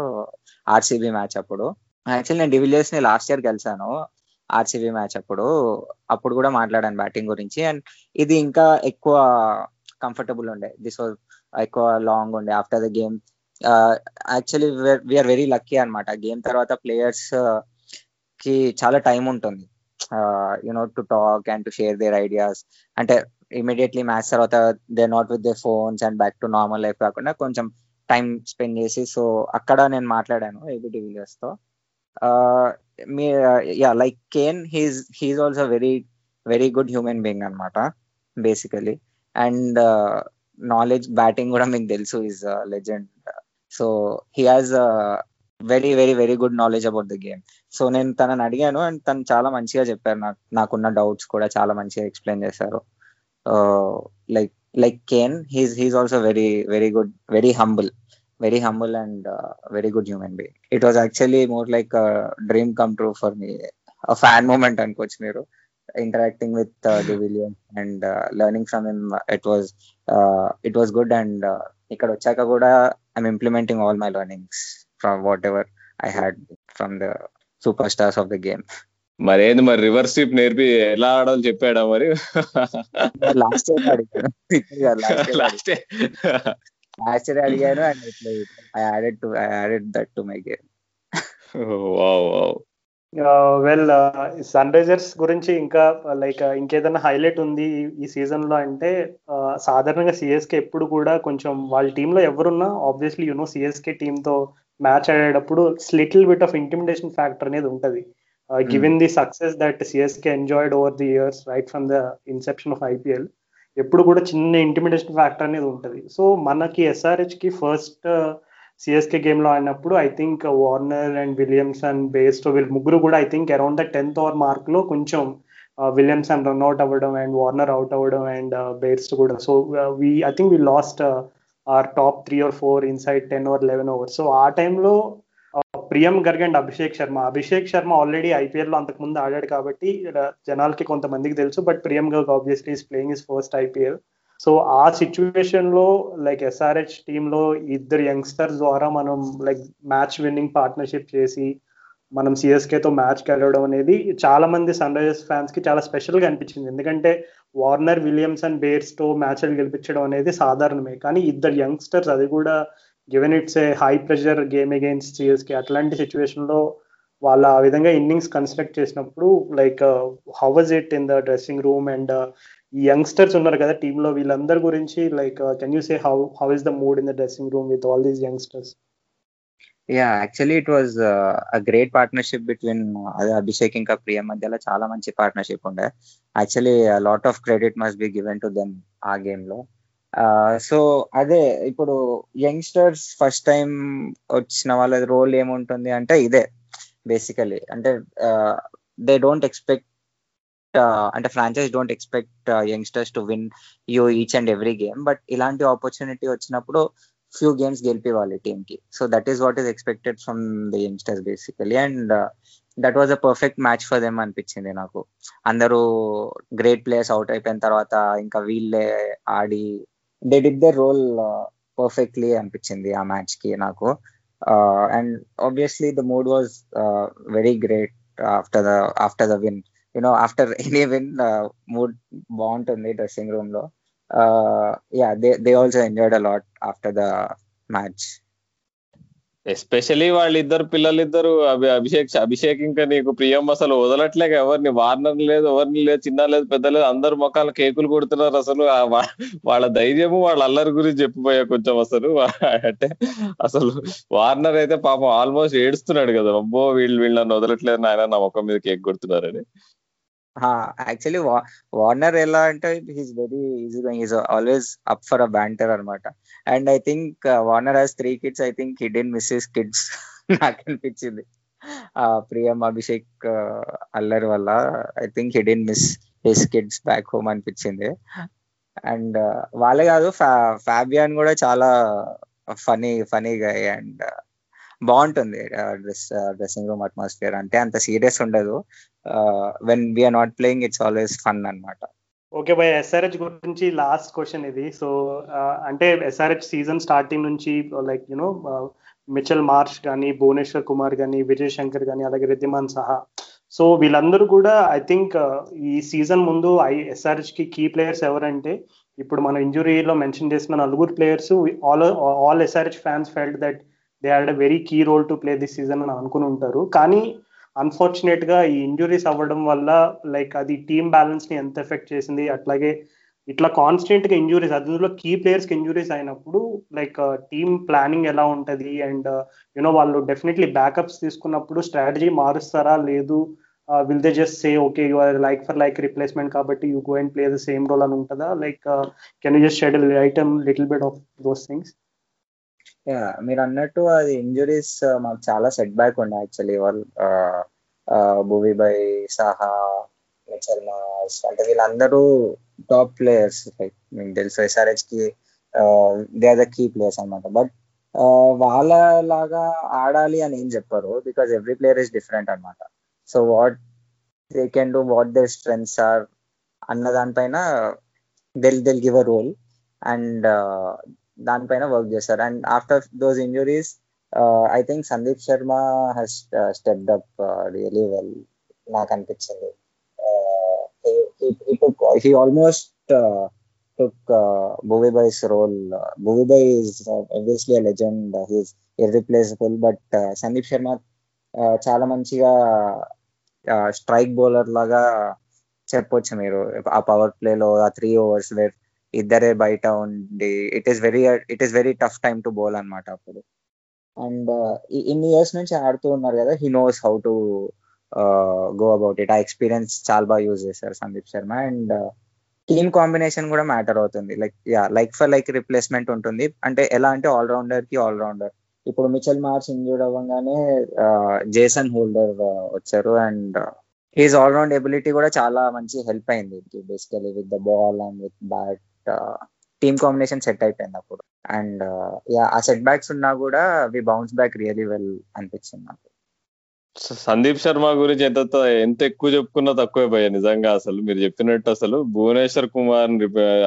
RCB match అప్పుడు. యాక్చువల్లీ నేను డివిలియర్స్ని లాస్ట్ ఇయర్ కలిసాను ఆర్సీబీ మ్యాచ్ అప్పుడు. అప్పుడు కూడా మాట్లాడాను బ్యాటింగ్ గురించి. అండ్ ఇది ఇంకా ఎక్కువ కంఫర్టబుల్ ఉండే. దిస్ వాజ్ ఎక్కువ లాంగ్ ఉండే. After the game actually we're very lucky అనమాట గేమ్ తర్వాత ప్లేయర్స్కి చాలా టైం ఉంటుంది. You know to talk and to share their ideas అంటే ఇమీడియట్లీ మ్యాచ్ తర్వాత they not with they phones and back to normal life కాకుండా కొంచెం టైం స్పెండ్ చేసి సో అక్కడ నేను మాట్లాడాను ఏబి డివిలియర్స్తో. మీ yeah like Kane he's he's also very very good human being అనమాట బేసికలీ అండ్ నాలెడ్జ్ బ్యాటింగ్ కూడా మీకు తెలుసు is legend so he has very very very good knowledge about the game so నేను తనని అడిగాను అండ్ తను చాలా మంచిగా చెప్పారు నాకు నాకున్న డౌట్స్ కూడా చాలా మంచిగా ఎక్స్ప్లెయిన్ చేశారు. like like Kane he's he's also very very good very humble very humble and very good human being it was actually more like dream come true for me fan moment అనుకోవచ్చు మీరు interacting with de Villiers and learning from him it was it was good and ఇక్కడ వచ్చాక కూడా I'm implementing all my learnings from whatever I had from the superstars of the game మరేంది మరి reverse sweep నేర్పి ఎలా ఆడాలో చెప్పాడా మరి? Last last last అడిగాను and I added to I added that to my game wow wow. Well Sunrisers గురించి ఇంకా like ఇంకేదైనా హైలైట్ ఉంది ఈ సీజన్లో అంటే సాధారణంగా సిఎస్కే ఎప్పుడు కూడా కొంచెం వాళ్ళ టీంలో ఎవరున్నా ఆబ్వియస్లీ యూనో సిఎస్కే టీంతో మ్యాచ్ ఆడేటప్పుడు little bit of intimidation factor అనేది ఉంటుంది. Given the success that CSK enjoyed over the years right from the inception of IPL ఎప్పుడు కూడా చిన్న ఇంటిమిడేషన్ ఫ్యాక్టర్ అనేది ఉంటుంది. సో మనకి ఎస్ఆర్హెచ్కి ఫస్ట్ సిఎస్కే గేమ్లో ఆడినప్పుడు I think Warner and Williamson based వీళ్ళు ముగ్గురు కూడా I think around the tenth over మార్క్లో కొంచెం విలియమ్సన్ రన్అట్ అవ్వడం అండ్ వార్నర్ అవుట్ అవ్వడం అండ్ బేర్స్ కూడా. So we I think we lost our top three or four inside ten over eleven over so ఆ టైంలో Priyam Garg and Abhishek Sharma. Abhishek Sharma already ఐపీఎల్లో అంతకుముందు ఆడాడు కాబట్టి జనాలకి కొంతమందికి తెలుసు but Priyam Garg obviously is playing is first IPL so ఆ సిచ్యువేషన్లో లైక్ ఎస్ఆర్హెచ్ టీమ్లో ఇద్దరు యంగ్స్టర్స్ ద్వారా మనం లైక్ మ్యాచ్ విన్నింగ్ పార్ట్నర్షిప్ చేసి మనం సిఎస్కేతో మ్యాచ్ గెలవడం అనేది చాలా మంది సన్ రైజర్స్ ఫ్యాన్స్కి చాలా స్పెషల్గా అనిపించింది. ఎందుకంటే వార్నర్ విలియమ్సన్ బేర్స్తో మ్యాచ్లు గెలిపించడం అనేది సాధారణమే. కానీ ఇద్దరు యంగ్స్టర్స్ అది కూడా given it's a high pressure game against CSK అట్లాంటి సిచ్యువేషన్లో వాళ్ళ ఆ విధంగా ఇన్నింగ్స్ కన్స్ట్రక్ట్ చేసినప్పుడు like how was it in the dressing room and ఈ యంగ్స్టర్స్ ఉన్నారు కదా టీంలో వీళ్ళందరి గురించి like can you say how how is the mood in the dressing room with all these youngsters yeah actually it was a great partnership between Abhishek ఇంకా ప్రియ మధ్యలో చాలా మంచి పార్ట్నర్షిప్ ఉండే. Actually lot of credit must be given to them ఆ గేమ్లో. So అదే ఇప్పుడు youngsters first time వచ్చిన వాళ్ళ రోల్ ఏముంటుంది అంటే ఇదే బేసికలీ. అంటే దే డోంట్ ఎక్స్పెక్ట్ అంటే franchise don't expect youngsters to win you each and every game but ఇలాంటి ఆపర్చునిటీ వచ్చినప్పుడు ఫ్యూ గేమ్స్ గెలిపివ్వాలి టీమ్కి. So that is what is expected from the youngsters basically and that was a perfect match for them అనిపించింది నాకు. అందరూ great players out అయిపోయిన తర్వాత ఇంకా వీళ్ళే ఆడి they did the role perfectly అనిపించింది ఆ మ్యాచ్కి నాకు. And obviously the mood was very great after the after the win you know after any win mood బాగుంటుంది డ్రెస్సింగ్ రూమ్లో. Yeah they they also enjoyed a lot after the match especially వాళ్ళిద్దరు పిల్లలిద్దరు అభి అభిషేక్ అభిషేక్ ఇంకా నీకు ప్రియం అసలు వదలట్లేక ఎవరిని వార్నర్ లేదు ఎవరిని లేదు చిన్న లేదు పెద్ద లేదు అందరు మొక్కలు కేకులు కొడుతున్నారు అసలు. వాళ్ళ ధైర్యము వాళ్ళ అల్లరి గురించి చెప్పిపోయా కొంచెం అసలు. అంటే అసలు వార్నర్ అయితే పాపం ఆల్మోస్ట్ ఏడుస్తున్నాడు కదా. అబ్బో వీళ్ళు వీళ్ళు నన్ను వదలట్లేదు నాయన నా మొక్క మీద కేక్ కొడుతున్నారని. యాక్చువల్లీ వార్నర్ ఎలా అంటే he's very easy going is always up for a banter అనమాట and I think Warner has three kids I think he didn't misses kids నాకు అనిపించింది ప్రియం అభిషేక్ అల్లర్ వల్ల I think he didn't miss his kids back home అనిపించింది. And వాళ్ళే కాదు Fabian కూడా చాలా ఫనీ ఫనీగా అండ్ బాగుంటుంది డ్రెస్ డ్రెస్సింగ్ రూమ్ అట్మాస్ఫియర్ అంటే అంత సీరియస్ ఉండదు. When we're not playing it's always fun అనమాట ఓకే బాయ్ ఎస్ఆర్హెచ్ గురించి లాస్ట్ క్వశ్చన్ ఇది. సో అంటే ఎస్ఆర్హెచ్ సీజన్ స్టార్టింగ్ నుంచి like you know Mitchell Marsh కానీ భువనేశ్వర్ కుమార్ కానీ విజయ్ శంకర్ కానీ అలాగే రిద్దిమాన్ సహా. సో వీళ్ళందరూ కూడా ఐ థింక్ ఈ సీజన్ ముందు ఐ ఎస్ఆర్హెచ్కి కీ ప్లేయర్స్ ఎవరంటే ఇప్పుడు మనం ఇంజురీలో మెన్షన్ చేసిన నలుగురు players all all SRH fans felt that they had a very key role to play this season అని అనుకుని ఉంటారు. కానీ అన్ఫార్చునేట్గా ఈ ఇంజురీస్ అవ్వడం వల్ల లైక్ అది టీమ్ బ్యాలెన్స్ని ఎంత ఎఫెక్ట్ చేసింది? అట్లాగే ఇట్లా కాన్స్టెంట్గా ఇంజురీస్ అందులో కీ ప్లేయర్స్కి ఇంజురీస్ అయినప్పుడు లైక్ టీమ్ ప్లానింగ్ ఎలా ఉంటది? అండ్ యునో uh, వాళ్ళు డెఫినెట్లీ బ్యాకప్స్ తీసుకున్నప్పుడు స్ట్రాటజీ మారుస్తారా? లేదు will they just say okay you are like for like replacement కాబట్టి you go and play the same role అని ఉంటుందా? Like can you just shed item little bit of those things మీరు అన్నట్టు అది injuries మాకు చాలా సెట్ బ్యాక్ ఉండే actually. వాళ్ళు భూవి బై సాహా మిచల్ మాస్ అంటే వీళ్ళందరూ టాప్ ప్లేయర్స్ లైక్ మీకు తెలుసు ఎస్ఆర్హెచ్కి they are the key players అనమాట బట్ వాళ్ళ లాగా ఆడాలి అని ఏం చెప్పరు because every player is different అనమాట so what they can do what their strengths are అన్న దానిపైన they'll they'll give a role and దానిపైన వర్క్ చేస్తారు. And after those injuries I think Sandeep Sharma he's stepped up really well నాకు అనిపించింది. He almost took బైస్ role భూవీబాయ్ is obviously legend he's irreplaceable but Sandeep Sharma చాలా మంచిగా strike bowler లాగా చెప్పొచ్చు మీరు. ఆ పవర్ ప్లేలో ఆ త్రీ ఓవర్స్ వేర్ ఇద్దరే బయట ఉండి it is very it is very tough time to bowl అనమాట అప్పుడు. అండ్ uh, ఇన్ని ఇయర్స్ నుంచి ఆడుతూ ఉన్నారు కదా he knows how to go about it ఆ ఎక్స్పీరియన్స్ చాలా బాగా యూజ్ చేశారు Sandeep Sharma. And team combination కూడా మ్యాటర్ అవుతుంది. Like yeah like for like replacement ఉంటుంది. అంటే ఎలా అంటే ఆల్రౌండర్కి ఆల్రౌండర్ ఇప్పుడు మిచల్ మార్చ్ ఇంజూర్డ్ అవ్వగానే uh, జేసన్ హోల్డర్ uh, వచ్చారు. అండ్ హీస్ ఆల్రౌండ్ ఎబిలిటీ కూడా చాలా మంచి హెల్ప్ అయింది. Basically with the ball and with bat team combination set అయిపోయింది అప్పుడు. అండ్ uh, ఆ సెట్ బ్యాక్స్ ఉన్నా కూడా we bounce back really well అనిపించింది నాకు. సందీప్ శర్మ గురించి ఎంత ఎంత ఎక్కువ చెప్పుకున్నా తక్కువే భయ నిజంగా అసలు. మీరు చెప్పినట్టు అసలు భువనేశ్వర్ కుమార్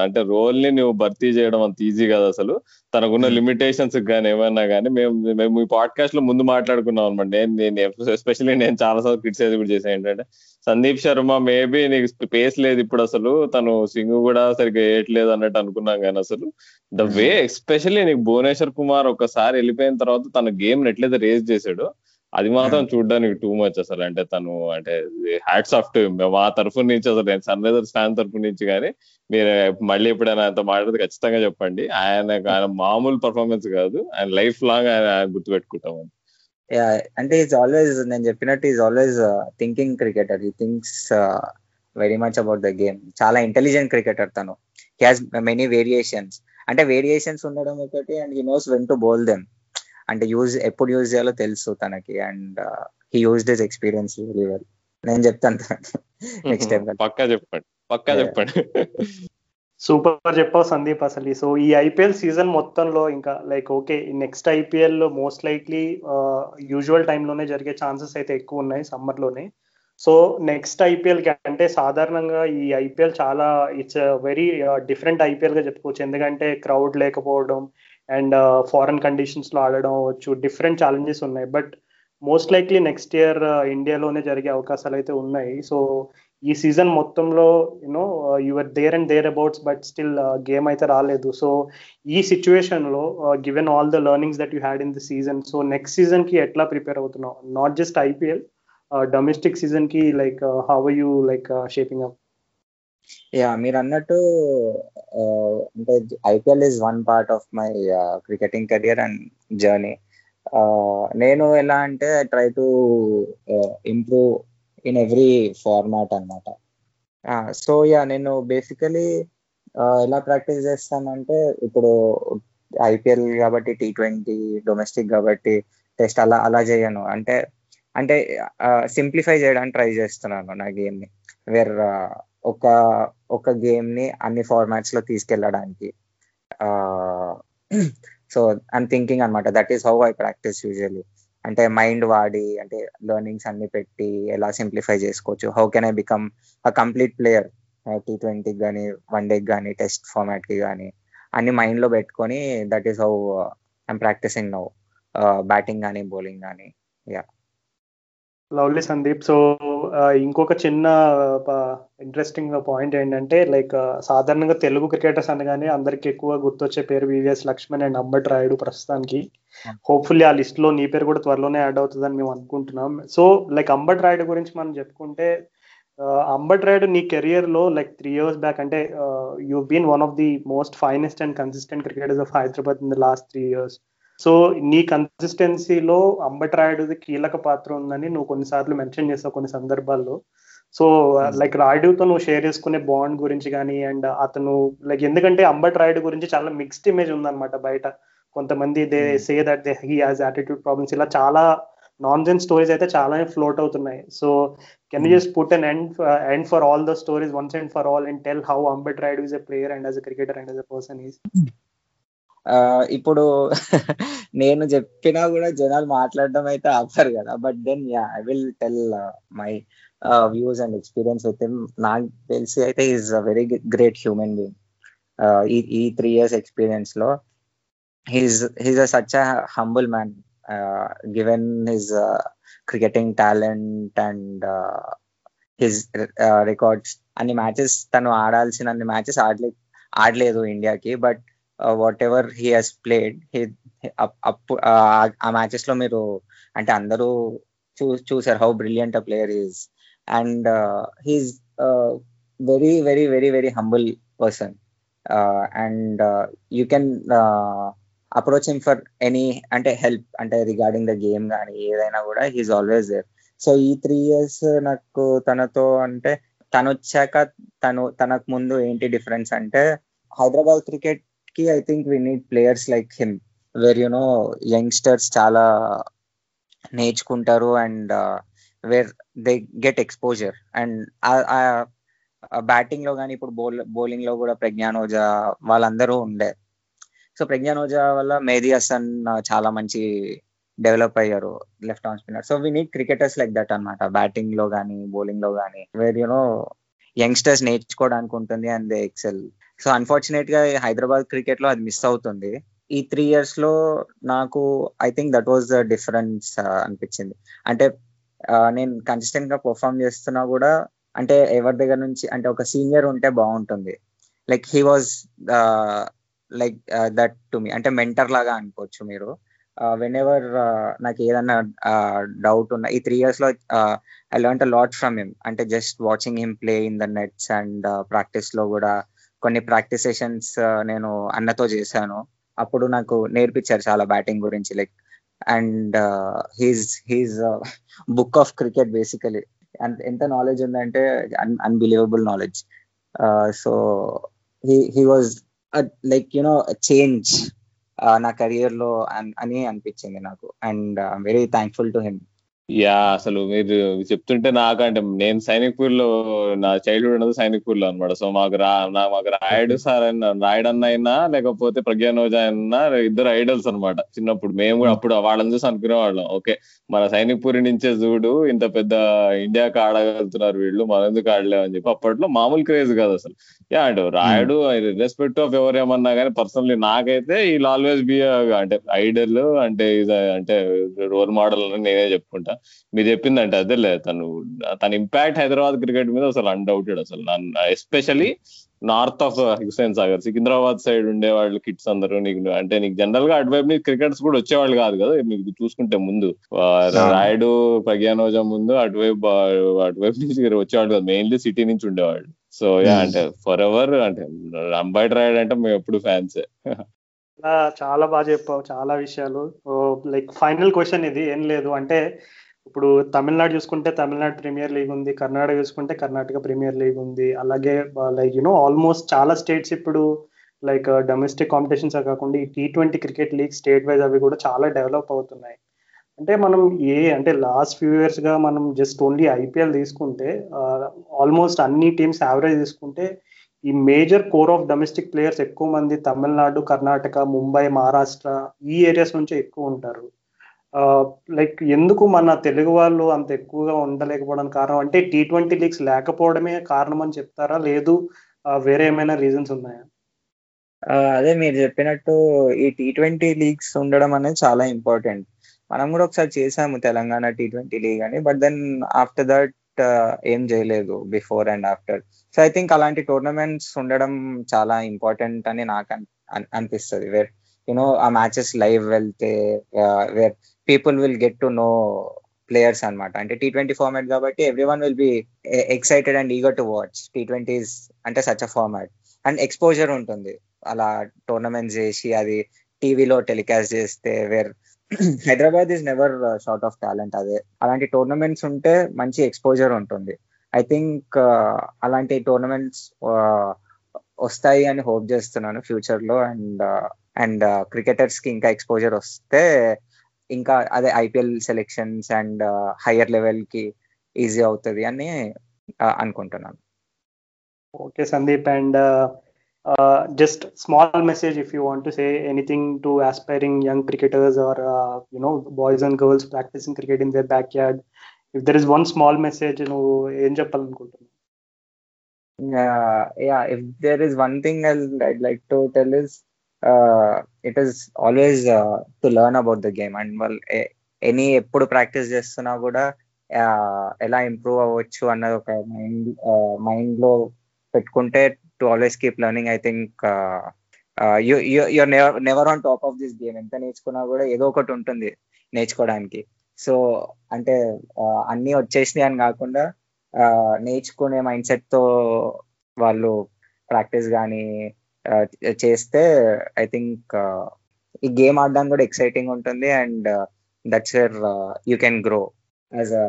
అంటే రోల్ని నువ్వు భర్తీ చేయడం అంత ఈజీ కాదు అసలు. తనకున్న లిమిటేషన్స్ కానీ ఏమన్నా కానీ మేము మేము ఈ పాడ్కాస్ట్లో ముందు మాట్లాడుకున్నాం అనమాట. నేను నేను ఎస్పెషల్లీ నేను చాలా సార్లు క్రిటిసైజ్ కూడా చేశాను ఏంటంటే సందీప్ శర్మ మేబీ నీకు స్పేస్ లేదు ఇప్పుడు అసలు. తను సింగ్ కూడా సరిగ్గా వేయట్లేదు అన్నట్టు అనుకున్నాం కానీ అసలు. ద వే ఎస్పెషల్లీ నీకు భువనేశ్వర్ కుమార్ ఒకసారి వెళ్ళిపోయిన తర్వాత తన గేమ్ ఎట్లయితే రేజ్ చేశాడు అది మాత్రం చూడడానికి టూ మచ్ అసలు. అంటే తను అంటే హ్యాట్స్ ఆఫ్ టు మా తరఫు నుంచి అసలు నేను సన్ రైజర్స్ ఫ్యాన్ తరఫు నుంచి కానీ మీరు మళ్ళీ ఎప్పుడైనా ఆయనతో మాట్లాడితే ఖచ్చితంగా చెప్పండి. ఆయన ఆయన మామూలు పర్ఫార్మెన్స్ కాదు. ఆయన లైఫ్ లాంగ్ ఆయన గుర్తుపెట్టుకుంటాం అంటే ఈజ్ ఆల్వేస్ నేను చెప్పినట్టు is always thinking cricketer he thinks very much about the game చాలా ఇంటెలిజెంట్ క్రికెటర్ తను. హీ హాస్ మెనీ వేరియేషన్స్ అంటే వేరియేషన్స్ ఉండడం ఒకటి and he knows when to bowl them అంటే యూజ్ ఎప్పుడు యూజ్ చేయాలో తెలుసు తనకి and he use this experience very well నేను చెప్తాను నెక్స్ట్ టైం పక్కా చెప్పండి. పక్కా చెప్పండి. సూపర్ చెప్పావు సందీప్ అసలు. సో ఈ ఐపీఎల్ సీజన్ మొత్తంలో ఇంకా లైక్ ఓకే నెక్స్ట్ ఐపీఎల్లో మోస్ట్ లైక్లీ యూజువల్ టైంలోనే జరిగే ఛాన్సెస్ అయితే ఎక్కువ ఉన్నాయి సమ్మర్లోనే. సో నెక్స్ట్ ఐపీఎల్కి అంటే సాధారణంగా ఈ ఐపీఎల్ చాలా ఇట్స్ వెరీ డిఫరెంట్ ఐపీఎల్గా చెప్పుకోవచ్చు. ఎందుకంటే క్రౌడ్ లేకపోవడం అండ్ ఫారెన్ కండిషన్స్లో ఆడడం అవ్వచ్చు డిఫరెంట్ ఛాలెంజెస్ ఉన్నాయి. But most likely next year ఇండియాలోనే జరిగే అవకాశాలు అయితే ఉన్నాయి. సో ఈ సీజన్ మొత్తంలో you know you're there and thereabouts but still game అయితే రాలేదు. సో ఈ సిచ్యువేషన్లో given all the learnings that you had in the season so next సీజన్కి ఎట్లా ప్రిపేర్ అవుతున్నావు? నాట్ జస్ట్ ఐపీఎల్ డొమెస్టిక్ సీజన్కి like how you like shaping up yeah మీరు అన్నట్టు అంటే IPL is one part of my cricketing career and journey నేను ఎలా అంటే try to improve in every format అనమాట సో యా నేను బేసికలీ ఎలా ప్రాక్టీస్ చేస్తానంటే ఇప్పుడు ఐపీఎల్ కాబట్టి టీ ట్వంటీ డొమెస్టిక్ కాబట్టి టెస్ట్ అలా అలా చేయను. అంటే అంటే సింప్లిఫై చేయడానికి ట్రై చేస్తున్నాను నా గేమ్ని వేర్ ఒక ఒక గేమ్ని అన్ని ఫార్మాట్స్లో తీసుకెళ్ళడానికి. సో ఐమ్ థింకింగ్ అనమాట that is how I practice usually అంటే మైండ్ వాడి అంటే లెర్నింగ్స్ అన్ని పెట్టి ఎలా సింప్లిఫై చేసుకోవచ్చు. How can I become a complete player T ట్వంటీకి కానీ వన్ డేకి కానీ టెస్ట్ ఫార్మాట్కి కానీ అన్ని మైండ్లో పెట్టుకొని that is how I'm practicing now batting కానీ బౌలింగ్ కానీ యా లవ్లీ సందీప్. సో ఇంకొక చిన్న ఇంట్రెస్టింగ్ పాయింట్ ఏంటంటే లైక్ సాధారణంగా తెలుగు క్రికెటర్స్ అనగానే అందరికి ఎక్కువ గుర్తొచ్చే పేరు వివిఎస్ లక్ష్మణ్ అండ్ అంబట్ రాయుడు ప్రస్తుతానికి. హోప్ఫుల్లీ ఆ లిస్ట్లో నీ పేరు కూడా త్వరలోనే యాడ్ అవుతుందని మేము అనుకుంటున్నాం. సో లైక్ అంబట్ రాయుడు గురించి మనం చెప్పుకుంటే అంబట్ రాయుడు నీ కెరియర్లో లైక్ త్రీ ఇయర్స్ బ్యాక్ అంటే you been one of the most finest and consistent cricketers of Hyderabad in the last three years so నీ కన్సిస్టెన్సీలో అంబట్ రాయుడుది కీలక పాత్ర ఉందని నువ్వు కొన్నిసార్లు మెన్షన్ చేసావు కొన్ని సందర్భాల్లో. సో లైక్ రాయుడుతో నువ్వు షేర్ చేసుకునే బాండ్ గురించి కానీ అండ్ అతను లైక్ ఎందుకంటే అంబట్ రాయుడు గురించి చాలా మిక్స్డ్ ఇమేజ్ ఉందన్నమాట బయట. కొంతమంది they say that they he has attitude problems ఇలా చాలా నాన్ జెన్ స్టోరీస్ అయితే చాలానే ఫ్లోట్ అవుతున్నాయి. So can you just put an end end for all the stories once and for all and tell how Ambati Rayudu is a player and as a cricketer and as a person is ఇప్పుడు నేను చెప్పినా కూడా జనాలు మాట్లాడడం అయితే offer కదా. But then yeah I will tell my views and experience with him నాకు తెలిసి అయితే is a very great human being ఈ three years ఎక్స్పీరియన్స్లో he's he's a such a humble man given his cricketing talent and his records అన్ని matches తను ఆడాల్సిన అన్ని matches ఆడలే ఆడలేదు ఇండియాకి but whatever he has played అప్పుడు ఆ మ్యాచెస్లో మీరు అంటే అందరూ చూ చూసారు how brilliant a player is and he's very very very very humble person and you can approach him for any అంటే హెల్ప్ అంటే రిగార్డింగ్ ద గేమ్ కానీ ఏదైనా కూడా హీస్ ఆల్వేస్ దేర్ సో ఈ త్రీ ఇయర్స్ నాకు తనతో అంటే తను వచ్చాక తను తనకు ముందు ఏంటి డిఫరెన్స్ అంటే హైదరాబాద్ క్రికెట్ కి I think we need players like him where you know youngsters చాలా నేర్చుకుంటారు and where they get exposure and బ్యాటింగ్లో కానీ ఇప్పుడు బౌల్ బౌలింగ్లో కూడా ప్రజ్ఞాన్ ఓజా వాళ్ళందరూ ఉండే. సో ప్రజ్ఞాన్ ఓజా వల్ల మేధీ హసన్ చాలా మంచి డెవలప్ అయ్యారు left arm spinner so we need cricketers like that అనమాట బ్యాటింగ్లో కానీ బౌలింగ్లో కానీ వేర్ యునో యంగ్స్టర్స్ నేర్చుకోవడానికి ఉంటుంది అండ్ దే ఎక్సెల్. సో అన్ఫార్చునేట్గా హైదరాబాద్ క్రికెట్లో అది మిస్ అవుతుంది. ఈ త్రీ ఇయర్స్లో నాకు I think that was the difference అనిపించింది. అంటే నేను కన్సిస్టెంట్గా పర్ఫామ్ చేస్తున్నా కూడా అంటే ఎవరి దగ్గర నుంచి అంటే ఒక సీనియర్ ఉంటే బాగుంటుంది. Like he was like that to me అంటే మెంటర్ లాగా అనుకోవచ్చు మీరు. Uh, వెన్ ఎవర్ uh, నాకు ఏదన్నా uh, డౌట్ ఉన్న ఈ త్రీ ఇయర్స్లో I learn a lot from him అంటే just watching him play in the nets and ప్రాక్టీస్లో కూడా కొన్ని ప్రాక్టీస్ సెషన్స్ నేను అన్నతో చేశాను. అప్పుడు నాకు నేర్పించారు చాలా బ్యాటింగ్ గురించి like and he's he's book of cricket basically ఎంత నాలెడ్జ్ ఉందంటే unbelievable knowledge so he he was like you know change నా కెరియర్లో అని అనిపించింది నాకు. And very thankful to him yeah అసలు మీరు చెప్తుంటే నాకంటే నేను సైనిక్పూర్లో నా చైల్డ్హుడ్ అనేది సైనిక్పూర్లో అనమాట సో మాకు రా మాకు రాయుడు సార్ అయినా రాయుడు అన్న అయినా లేకపోతే ప్రజ్ఞానోజ అయినా ఇద్దరు ఐడల్స్ అనమాట చిన్నప్పుడు. మేము కూడా అప్పుడు వాళ్ళని చూసి అనుకునే వాళ్ళం. ఓకే మన సైనిక్పూరి నుంచే చూడు ఇంత పెద్ద ఇండియాకి ఆడగలుగుతున్నారు వీళ్ళు మన ఎందుకు ఆడలేవు అని చెప్పి అప్పట్లో మామూలు క్రేజ్ కాదు అసలు. యా అంటే రాయుడు రెస్పెక్ట్ ఆఫ్ ఎవరేమన్నా కానీ పర్సనలీ నాకైతే ఈ ఆల్వేస్ బి అంటే ఐడల్ అంటే అంటే రోల్ మోడల్ అని నేనే చెప్పుకుంటా. మీరు చెప్పిందంటే అదేలే. తను తన ఇంపాక్ట్ హైదరాబాద్ క్రికెట్ మీద అసలు అన్డౌటెడ్ అసలు. Especially north of Hussain Sagar Secunderabad side ఉండే వాళ్ళు కిట్స్ అందరూ నీకు అంటే నీకు జనరల్గా అటువైపు నీకు క్రికెటర్స్ కూడా వచ్చేవాళ్ళు కాదు కదా. మీకు చూసుకుంటే ముందు రాయుడు ప్రజ్ఞానోజా ముందు అటువైపు అటువైపు నుంచి వచ్చేవాళ్ళు కాదు. మెయిన్లీ సిటీ నుంచి ఉండేవాళ్ళు. సో యా అంటే ఫర్ ఎవర్ అంటే అంబైట్ రాయుడు అంటే మేము ఎప్పుడు ఫ్యాన్సే చాలా బాగా చెప్పావు. చాలా విషయాలు. లైక్ ఫైనల్ క్వశ్చన్ ఇది. ఏం లేదు. అంటే ఇప్పుడు తమిళనాడు చూసుకుంటే తమిళనాడు ప్రీమియర్ లీగ్ ఉంది కర్ణాటక చూసుకుంటే కర్ణాటక ప్రీమియర్ లీగ్ ఉంది. అలాగే లైక్ యూనో ఆల్మోస్ట్ చాలా స్టేట్స్ ఇప్పుడు లైక్ డొమెస్టిక్ కాంపిటీషన్స్ కాకుండా ఈ T twenty cricket league state wise అవి కూడా చాలా డెవలప్ అవుతున్నాయి. అంటే మనం ఏ అంటే లాస్ట్ ఫ్యూ ఇయర్స్గా మనం జస్ట్ ఓన్లీ ఐపీఎల్ తీసుకుంటే ఆల్మోస్ట్ అన్ని టీమ్స్ యావరేజ్ తీసుకుంటే ఈ major core of domestic players ఎక్కువ మంది తమిళనాడు కర్ణాటక ముంబై మహారాష్ట్ర ఈ ఏరియాస్ నుంచి ఎక్కువ ఉంటారు. లైక్ ఎందుకు మన తెలుగు వాళ్ళు అంత ఎక్కువగా ఉండలేకపోవడానికి కారణం అంటే టీ ట్వంటీ లీగ్స్ లేకపోవడమే కారణం అని చెప్తారా? లేదు వేరే ఏమైనా రీజన్స్ ఉన్నాయా? అదే మీరు చెప్పినట్టు ఈ టీ ట్వంటీ లీగ్స్ ఉండడం అనేది చాలా ఇంపార్టెంట్. మనం కూడా ఒకసారి చేసాము తెలంగాణ టీ ట్వంటీ లీగ్ అని బట్ దెన్ ఆఫ్టర్ దట్ ఏం చేయలేదు before and after. So I think అలాంటి టోర్నమెంట్స్ ఉండడం చాలా ఇంపార్టెంట్ అని నాకు అనిపిస్తుంది. వేర్ యునో ఆ మ్యాచెస్ లైవ్ వెళ్తే where people will get to know players అనమాట అంటే టీ ట్వంటీ ఫార్మాట్ కాబట్టి every one will be excited and eager to watch T twenties అంటే such a format and exposure ఉంటుంది. అలా టోర్నమెంట్స్ చేసి అది టీవీలో టెలికాస్ట్ చేస్తే where Hyderabad is never short of talent అదే. అలాంటి టోర్నమెంట్స్ ఉంటే మంచి ఎక్స్పోజర్ ఉంటుంది. ఐ థింక్ uh, అలాంటి టోర్నమెంట్స్ uh, వస్తాయి అని హోప్ చేస్తున్నాను ఫ్యూచర్లో. అండ్ అండ్ క్రికెటర్స్కి ఇంకా ఎక్స్పోజర్ వస్తే ఇంకా అదే ఐపీఎల్ సెలెక్షన్స్ అండ్ హయ్యర్ లెవెల్కి ఈజీ అవుతుంది అని అనుకుంటున్నాను okay Sandeep and just small message if you want to say anything to aspiring young cricketers or uh, you know boys and girls practicing cricket in their backyard if there is one small message you know ఏం చెప్పాలనుకుంటున్నాను yeah if there is one thing I'll, i'd like to tell it is always to learn about the game and the any ఎప్పుడు practice చేస్తున్నా కూడా ఎలా improve అవ్వచ్చు అన్నది ఒక mind మైండ్లో పెట్టుకుంటే to always keep learning I think you're never on top of this game ఎంత నేర్చుకున్నా కూడా ఏదో ఒకటి ఉంటుంది నేర్చుకోవడానికి. సో అంటే అన్ని వచ్చేసినాయి అని కాకుండా నేర్చుకునే మైండ్ సెట్తో వాళ్ళు ప్రాక్టీస్ కానీ చేస్తే ఐ థింక్ ఈ గేమ్ ఆడడానికి కూడా ఎక్సైటింగ్ ఉంటుంది and that's where you can grow as a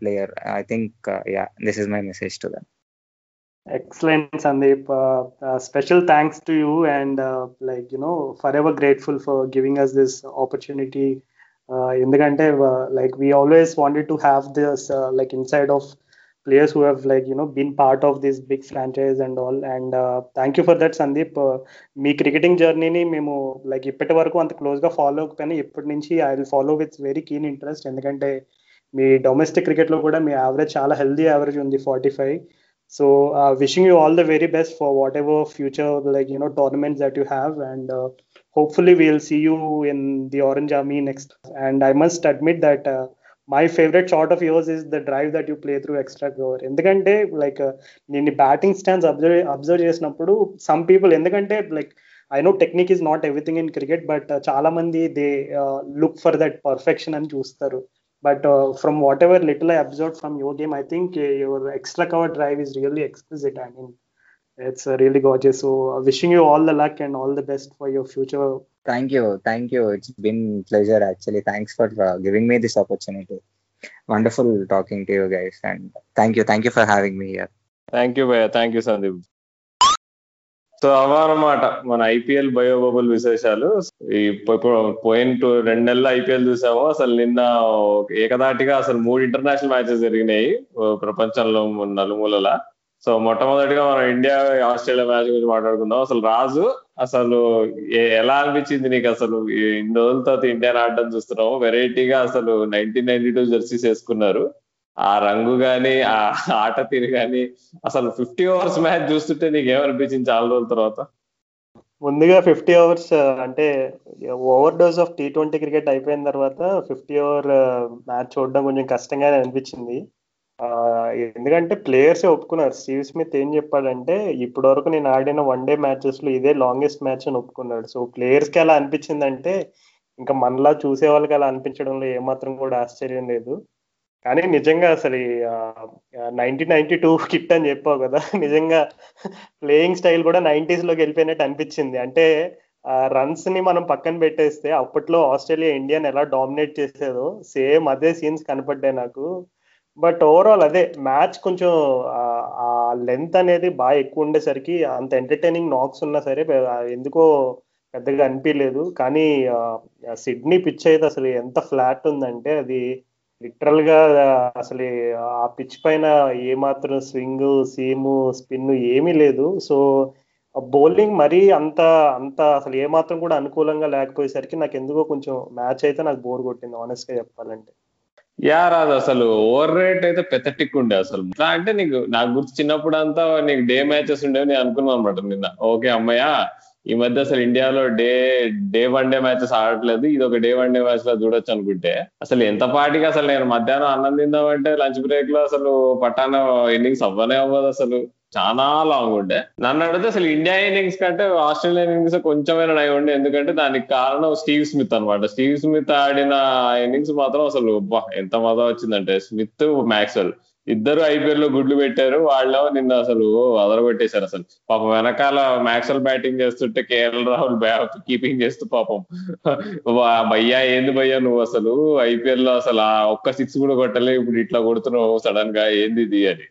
player I think yeah this is my message to them excellent sandeep uh, uh, special thanks to you and uh, like you know forever grateful for giving us this opportunity ఎందుకంటే like we always wanted to have this like inside of players who have like you know been part of this big franchise and all and thank you for that Sandeep me cricketing జర్నీని మేము like ఇప్పటి వరకు అంత క్లోజ్గా follow అవ్వకపోయినా ఇప్పటి నుంచి I will follow with very keen interest ఎందుకంటే మీ డొమెస్టిక్ క్రికెట్లో కూడా మీ యావరేజ్ చాలా హెల్దీ యావరేజ్ ఉంది forty five So uh, wishing you all the very best for whatever future like you know tournaments that you have, and uh, hopefully we'll see you in the Orange Army next. And I must my favourite shot of yours is the drive that you play through extra cover ఎందుకంటే like నేను batting stands observe observe చేసినప్పుడు some people ఎందుకంటే like I know technique is not everything in cricket but చాలా మంది they look for that perfection అని చూస్తారు. But from whatever little I observe from your game I think your extra cover drive is really exquisite I mean it's really gorgeous so wishing you all the luck and all the best for your future thank you thank you it's been pleasure actually thanks for giving me this opportunity wonderful talking to you guys and thank you thank you for having me here thank you భయ్య thank you Sandeep so అవన్నమాట మన IPL bio-bubble విశేషాలు. పోయిన రెండు నెలల IPL చూసాము. అసలు నిన్న ఏకదాటిగా అసలు మూడు ఇంటర్నేషనల్ మ్యాచెస్ జరిగినాయి. ప్రపంచంలో నలుమూలలా. సో మొట్టమొదటిగా మనం ఇండియా ఆస్ట్రేలియా మ్యాచ్ గురించి మాట్లాడుకుందాం. అసలు రాజు అసలు ఎలా అనిపించింది నీకు అసలు? ఇన్ని రోజుల తర్వాత ఇండియా ఆడడం చూస్తున్నాము వెరైటీగా అసలు నైన్టీన్ నైన్టీ టూ జెర్సీస్ వేసుకున్నారు. ఆ రంగు గాని ఆ ఆట తీరు గాని అసలు ఫిఫ్టీ ఓవర్స్ మ్యాచ్ చూస్తుంటే నీకు ఏమనిపించింది చాలా రోజుల తర్వాత? ముందుగా ఫిఫ్టీ అవర్స్ అంటే overdose of T twenty cricket అయిపోయిన తర్వాత ఫిఫ్టీ ఓవర్ మ్యాచ్ చూడడం కొంచెం కష్టంగానే అనిపించింది. ఎందుకంటే ప్లేయర్స్ ఒప్పుకున్నారు. స్టీవ్ స్మిత్ ఏం చెప్పాడంటే ఇప్పటి వరకు నేను ఆడిన వన్ డే మ్యాచెస్లో ఇదే లాంగెస్ట్ మ్యాచ్ అని ఒప్పుకున్నాడు. సో ప్లేయర్స్కి అలా అనిపించిందంటే ఇంకా మనలా చూసే వాళ్ళకి అలా అనిపించడంలో ఏమాత్రం కూడా ఆశ్చర్యం లేదు. కానీ నిజంగా అసలు నైన్టీన్ నైన్టీ టూ కిట్ అని చెప్పావు కదా నిజంగా ప్లేయింగ్ స్టైల్ కూడా నైన్టీస్లోకి వెళ్ళిపోయినట్టు అనిపించింది. అంటే రన్స్ని మనం పక్కన పెట్టేస్తే అప్పట్లో ఆస్ట్రేలియా ఇండియాని ఎలా డామినేట్ చేసేదో సేమ్ అదే సీన్స్ కనపడ్డాయి నాకు. బట్ ఓవరాల్ అదే మ్యాచ్ కొంచెం ఆ లెంత్ అనేది బాగా ఎక్కువ ఉండేసరికి అంత ఎంటర్టైనింగ్ నాక్స్ ఉన్నా సరే ఎందుకో పెద్దగా అనిపించలేదు కానీ సిడ్నీ పిచ్ అయితే అసలు ఎంత ఫ్లాట్ ఉందంటే అది లిటరల్గా అసలు ఆ పిచ్ పైన ఏమాత్రం స్వింగ్ సీము స్పిన్ ఏమీ లేదు. సో బౌలింగ్ మరీ అంత అంత అసలు ఏమాత్రం కూడా అనుకూలంగా లేకపోయేసరికి నాకు ఎందుకో కొంచెం మ్యాచ్ అయితే నాకు బోర్ కొట్టింది ఆనెస్ట్గా చెప్పాలంటే. యా రాదు అసలు ఓవర్ రేట్ అయితే పెథటిక్ ఉండే అసలు. ఎట్లా అంటే నీకు నాకు గుర్తు చిన్నప్పుడు అంతా నీకు డే మ్యాచెస్ ఉండేవి నేను అనుకున్నాను అనమాట నిన్న. ఓకే అమ్మయ్యా ఈ మధ్య అసలు ఇండియాలో day day one day matches ఆడట్లేదు ఇది ఒక డే వన్ డే మ్యాచ్లో చూడొచ్చు అనుకుంటే. అసలు ఎంత పాటికి అసలు నేను మధ్యాహ్నం అన్నం తిందామంటే లంచ్ బ్రేక్లో అసలు పట్టాన ఇన్నింగ్స్ అవ్వనే అవ్వదు అసలు. చాలా లాంగ్ ఉండే. నన్ను అడిగితే అసలు ఇండియా ఇన్నింగ్స్ కంటే ఆస్ట్రేలియా ఇన్నింగ్స్ కొంచెమైనా నై ఉండే. ఎందుకంటే దానికి కారణం స్టీవ్ స్మిత్ అనమాట స్టీవ్ స్మిత్ ఆడిన ఇన్నింగ్స్ మాత్రం అసలు ఎంత మజా వచ్చిందంటే స్మిత్ మ్యాక్స్వెల్ ఇద్దరు ఐపీఎల్లో గుడ్లు పెట్టారు. వాళ్ళు నిన్న అసలు అదరగొట్టేశారు అసలు. పాపం వెనకాల మ్యాక్సల్ బ్యాటింగ్ చేస్తుంటే కేఎల్ రాహుల్ కీపింగ్ చేస్తూ పాపం. భయ్యా ఏంది భయ్యా నువ్వు అసలు? ఐపీఎల్లో అసలు ఆ ఒక్క సిక్స్ కూడా కొట్టలే ఇప్పుడు ఇట్లా కొడుతున్నావు సడన్గా ఏంది ఇది అని.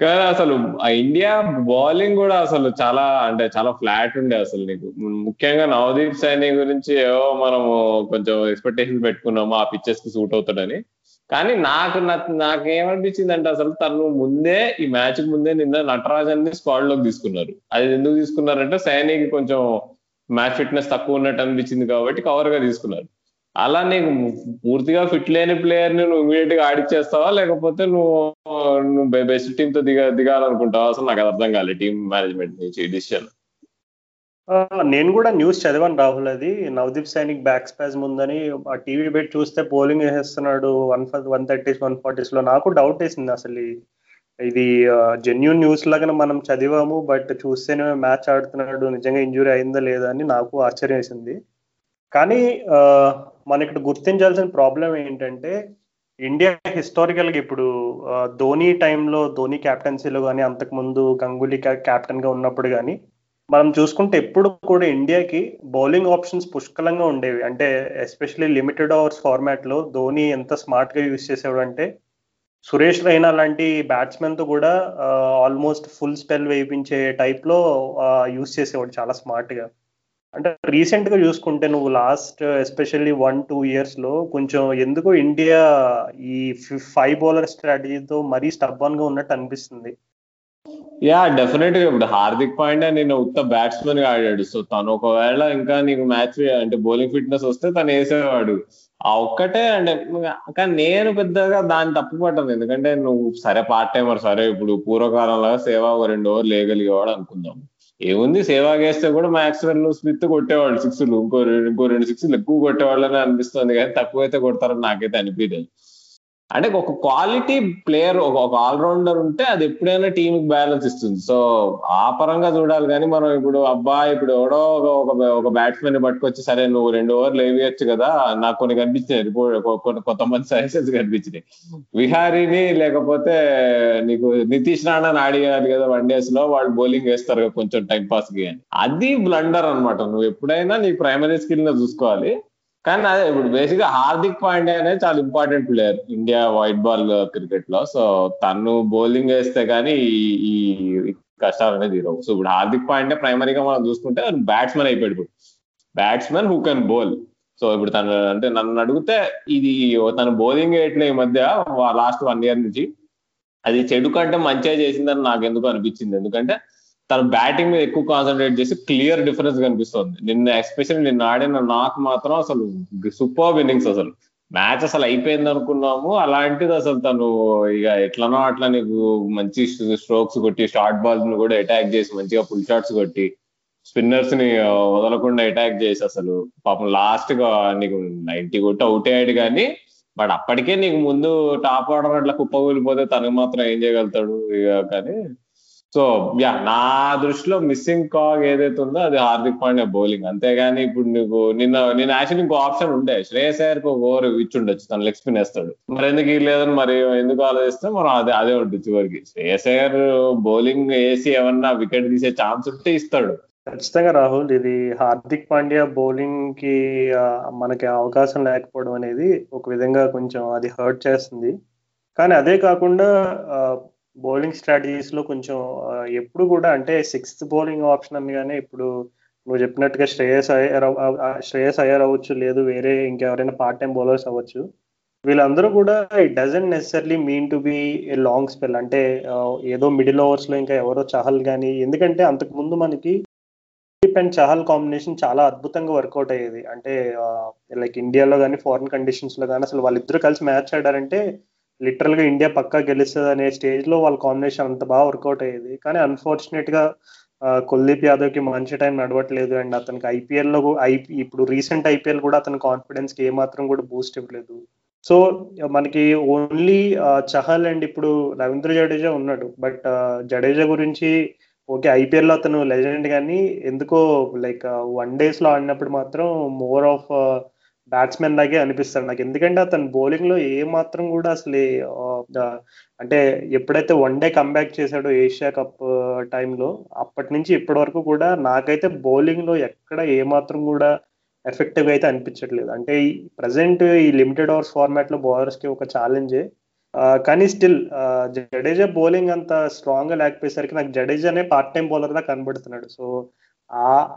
కానీ అసలు ఆ ఇండియా బౌలింగ్ కూడా అసలు చాలా అంటే చాలా ఫ్లాట్ ఉండే అసలు నీకు. ముఖ్యంగా నవదీప్ సైని గురించి ఏవో మనము కొంచెం ఎక్స్పెక్టేషన్ పెట్టుకున్నాము ఆ పిక్చర్స్కి సూట్ అవుతాడని. కానీ నాకు నాకు ఏమనిపించింది అంటే అసలు తను ముందే ఈ మ్యాచ్ ముందే నిన్న నటరాజన్ని స్క్వాడ్లోకి తీసుకున్నారు. అది ఎందుకు తీసుకున్నారంటే సైనికి కొంచెం మ్యాచ్ ఫిట్నెస్ తక్కువ ఉన్నట్టు అనిపించింది కాబట్టి కవర్గా తీసుకున్నారు. అలా నీకు పూర్తిగా ఫిట్ లేని ప్లేయర్ని నువ్వు ఇమీడియట్గా ఆడిచ్చేస్తావా? లేకపోతే నువ్వు నువ్వు బెస్ట్ టీమ్తో దిగ దిగాలనుకుంటావా? అసలు నాకు అర్థం కాలేదు టీమ్ మేనేజ్మెంట్ నుంచి డిసిషన్ నేను కూడా న్యూస్ చదివాను రాహుల్ అది. నవదీప్ సైనిక్ బ్యాక్ స్పాజ్ ఉందని ఆ టీవీ పెట్టి చూస్తే బౌలింగ్ వేసేస్తున్నాడు వన్ వన్ థర్టీస్ వన్ ఫార్టీస్లో. నాకు డౌట్ వేసింది అసలు ఇది జెన్యున్ న్యూస్ లాగా మనం చదివాము బట్ చూస్తేనే మ్యాచ్ ఆడుతున్నాడు నిజంగా ఇంజురీ అయిందా లేదా అని నాకు ఆశ్చర్యం వేసింది. కానీ మన ఇక్కడ గుర్తించాల్సిన ప్రాబ్లం ఏంటంటే ఇండియా హిస్టారికల్గా ఇప్పుడు ధోని టైంలో ధోని క్యాప్టెన్సీలో కానీ అంతకుముందు గంగూలీ క్యాప్టెన్గా ఉన్నప్పుడు కానీ మనం చూసుకుంటే ఎప్పుడు కూడా ఇండియాకి బౌలింగ్ ఆప్షన్స్ పుష్కలంగా ఉండేవి. అంటే ఎస్పెషల్లీ లిమిటెడ్ ఓవర్స్ ఫార్మాట్లో ధోని ఎంత స్మార్ట్గా యూజ్ చేసేవాడు అంటే సురేష్ రైనా లాంటి బ్యాట్స్మెన్తో కూడా ఆల్మోస్ట్ ఫుల్ స్పెల్ వేయించే టైప్లో యూజ్ చేసేవాడు చాలా స్మార్ట్గా. అంటే రీసెంట్గా చూసుకుంటే నువ్వు లాస్ట్ ఎస్పెషల్లీ వన్ టూ ఇయర్స్లో కొంచెం ఎందుకో ఇండియా ఈ ఫైవ్ బౌలర్ స్ట్రాటజీతో మరీ స్టబ్బన్గా ఉన్నట్టు అనిపిస్తుంది. యా డెఫినెట్గా ఇప్పుడు హార్దిక్ పాండ్యా నేను ఉత్త బ్యాట్స్మెన్గా ఆడాడు. సో తను ఒకవేళ ఇంకా నీకు మ్యాచ్ అంటే బౌలింగ్ ఫిట్నెస్ వస్తే తను వేసేవాడు. ఆ ఒక్కటే అంటే కానీ నేను పెద్దగా దాన్ని తప్పుపట్టను. ఎందుకంటే నువ్వు సరే పార్ట్ టైమర్ సరే ఇప్పుడు పూర్వకాలంలో సేవ ఒక రెండు ఓవర్ లేగలిగేవాడు అనుకుందాం. ఏముంది సేవా గేస్తే కూడా మ్యాక్స్వెల్ స్మిత్ కొట్టేవాళ్ళు సిక్స్లు ఇంకో ఇంకో రెండు సిక్స్లు ఎక్కువ కొట్టేవాళ్ళని అనిపిస్తుంది కానీ తక్కువ అయితే కొడతారని నాకైతే అనిపించదు అంటే ఒక క్వాలిటీ ప్లేయర్ ఒక ఆల్రౌండర్ ఉంటే అది ఎప్పుడైనా టీమ్కి బ్యాలెన్స్ ఇస్తుంది. సో ఆ పరంగా చూడాలి కానీ మనం ఇప్పుడు అబ్బా ఇప్పుడు ఎవడో ఒక ఒక బ్యాట్స్మెన్ పట్టుకొచ్చి సరే నువ్వు రెండు ఓవర్లు వేయచ్చు కదా నాకు కొన్ని కనిపించినాయి. కొత్త కొంతమంది సజెషన్స్ కనిపించినాయి. విహారీని లేకపోతే నీకు నితీష్ రాణాని ఆడియాలి కదా వన్ డేస్లో వాళ్ళు బౌలింగ్ వేస్తారు కొంచెం టైం పాస్కి అని. అది బ్లండర్ అనమాట నువ్వు ఎప్పుడైనా నీ ప్రైమరీ స్కిల్ చూసుకోవాలి. కానీ అదే ఇప్పుడు బేసిక్గా హార్దిక్ పాండే అనేది చాలా important player India white ball క్రికెట్లో. సో తను బౌలింగ్ వేస్తే గానీ ఈ కష్టాలు అనేది తీరవు. సో ఇప్పుడు హార్దిక్ పాండే ప్రైమరీగా మనం చూసుకుంటే బ్యాట్స్మెన్ అయిపోయాడు ఇప్పుడు. Batsmen who can bowl so ఇప్పుడు తను అంటే నన్ను అడిగితే ఇది తను బౌలింగ్ వేయట్లే ఈ మధ్య లాస్ట్ వన్ ఇయర్ నుంచి. అది చెడు కంటే మంచిగా చేసిందని నాకు ఎందుకు అనిపించింది. ఎందుకంటే తన బ్యాటింగ్ మీద ఎక్కువ కాన్సన్ట్రేట్ చేసి క్లియర్ డిఫరెన్స్ కనిపిస్తుంది. నిన్న ఎస్పెషల్లీ నిన్న ఆడిన నాకు మాత్రం అసలు సూపర్ ఇన్నింగ్స్ అసలు. మ్యాచ్ అసలు అయిపోయింది అనుకున్నాము. అలాంటిది అసలు తను ఇక ఎట్లనో అట్లా నీకు మంచి స్ట్రోక్స్ కొట్టి షార్ట్ బాల్స్ని కూడా అటాక్ చేసి మంచిగా ఫుల్ షాట్స్ కొట్టి స్పిన్నర్స్ని వదలకుండా అటాక్ చేసి అసలు పాపం లాస్ట్గా నీకు నైన్టీ కొట్టి అవుట్ అయ్యాడు కానీ బట్ అప్పటికే నీకు ముందు టాప్ ఆర్డర్ అట్లా కుప్పకూలిపోతే తనకు మాత్రం ఏం చేయగలుగుతాడు ఇక కానీ సో యా నా దృష్టిలో మిస్సింగ్ కాగ్ ఏదైతే ఉందో అది హార్దిక్ పాండ్యా బౌలింగ్. అంతేగాని ఇప్పుడు నీకు నిన్న నేను యాక్చువల్లీ ఇంకో ఆప్షన్ ఉండే. శ్రేయస్ అయ్యర్కి ఒక ఓవర్ ఇచ్చి ఉండొచ్చు తను లెగ్ స్పిన్ వేస్తాడు. మరి ఎందుకు లేదని మరి ఎందుకు ఆలోచిస్తే మనం అదే అదే ఉంటుంది చివరికి. శ్రేయస్ అయ్యర్ బౌలింగ్ వేసి ఏమన్నా వికెట్ తీసే ఛాన్స్ ఉంటే ఇస్తాడు. ఖచ్చితంగా రాహుల్ ఇది హార్దిక్ పాండ్యా బౌలింగ్కి మనకి అవకాశం లేకపోవడం అనేది ఒక విధంగా కొంచెం అది హర్ట్ చేస్తుంది. కానీ అదే కాకుండా బౌలింగ్ స్ట్రాటజీస్లో కొంచెం ఎప్పుడు కూడా అంటే సిక్స్త్ బౌలింగ్ ఆప్షన్ అనగానే ఇప్పుడు నువ్వు చెప్పినట్టుగా శ్రేయస్ అయ్యర్ శ్రేయస్ అయ్యర్ అవ్వచ్చు లేదు వేరే ఇంకెవరైనా పార్ట్ టైం బౌలర్స్ అవ్వచ్చు. వీళ్ళందరూ కూడా it doesn't necessarily mean to be a long spell అంటే ఏదో మిడిల్ ఓవర్స్లో ఇంకా ఎవరో చహల్ కానీ ఎందుకంటే అంతకు ముందు మనకి అండ్ చహల్ కాంబినేషన్ చాలా అద్భుతంగా వర్కౌట్ అయ్యేది. అంటే లైక్ ఇండియాలో కానీ ఫారిన్ కండిషన్స్లో కానీ అసలు వాళ్ళిద్దరూ కలిసి మ్యాచ్ ఆడారంటే లిటరల్గా ఇండియా పక్కా గెలుస్తుంది అనే స్టేజ్లో వాళ్ళ కాంబినేషన్ అంత బాగా వర్కౌట్ అయ్యేది. కానీ అన్ఫార్చునేట్గా కుల్దీప్ యాదవ్కి మంచి టైం నడవట్లేదు అండ్ అతనికి ఐపీఎల్లో ఐపీ ఇప్పుడు రీసెంట్ ఐపీఎల్ కూడా అతని కాన్ఫిడెన్స్కి ఏమాత్రం కూడా బూస్ట్ ఇవ్వలేదు. సో మనకి ఓన్లీ చహల్ అండ్ ఇప్పుడు రవీంద్ర జడేజా ఉన్నాడు. బట్ జడేజా గురించి ఓకే ఐపీఎల్లో అతను లెజెండ్ కానీ ఎందుకో లైక్ వన్ డేస్లో ఆడినప్పుడు మాత్రం మోర్ ఆఫ్ బ్యాట్స్మెన్ లాగే అనిపిస్తాడు నాకు. ఎందుకంటే అతను బౌలింగ్లో ఏ మాత్రం కూడా అసలు అంటే ఎప్పుడైతే వన్ డే కంబ్యాక్ చేశాడో ఏషియా కప్ టైంలో అప్పటి నుంచి ఇప్పటి వరకు కూడా నాకైతే బౌలింగ్లో ఎక్కడ ఏ మాత్రం కూడా ఎఫెక్టివ్ అయితే అనిపించట్లేదు. అంటే ఈ ప్రజెంట్ ఈ లిమిటెడ్ ఓవర్స్ ఫార్మాట్లో బౌలర్స్కి ఒక ఛాలెంజే కానీ స్టిల్ జడేజా బౌలింగ్ అంత స్ట్రాంగ్గా లేకపోయేసరికి నాకు జడేజానే పార్ట్ టైం బౌలర్గా కనబడుతున్నాడు. సో ఆ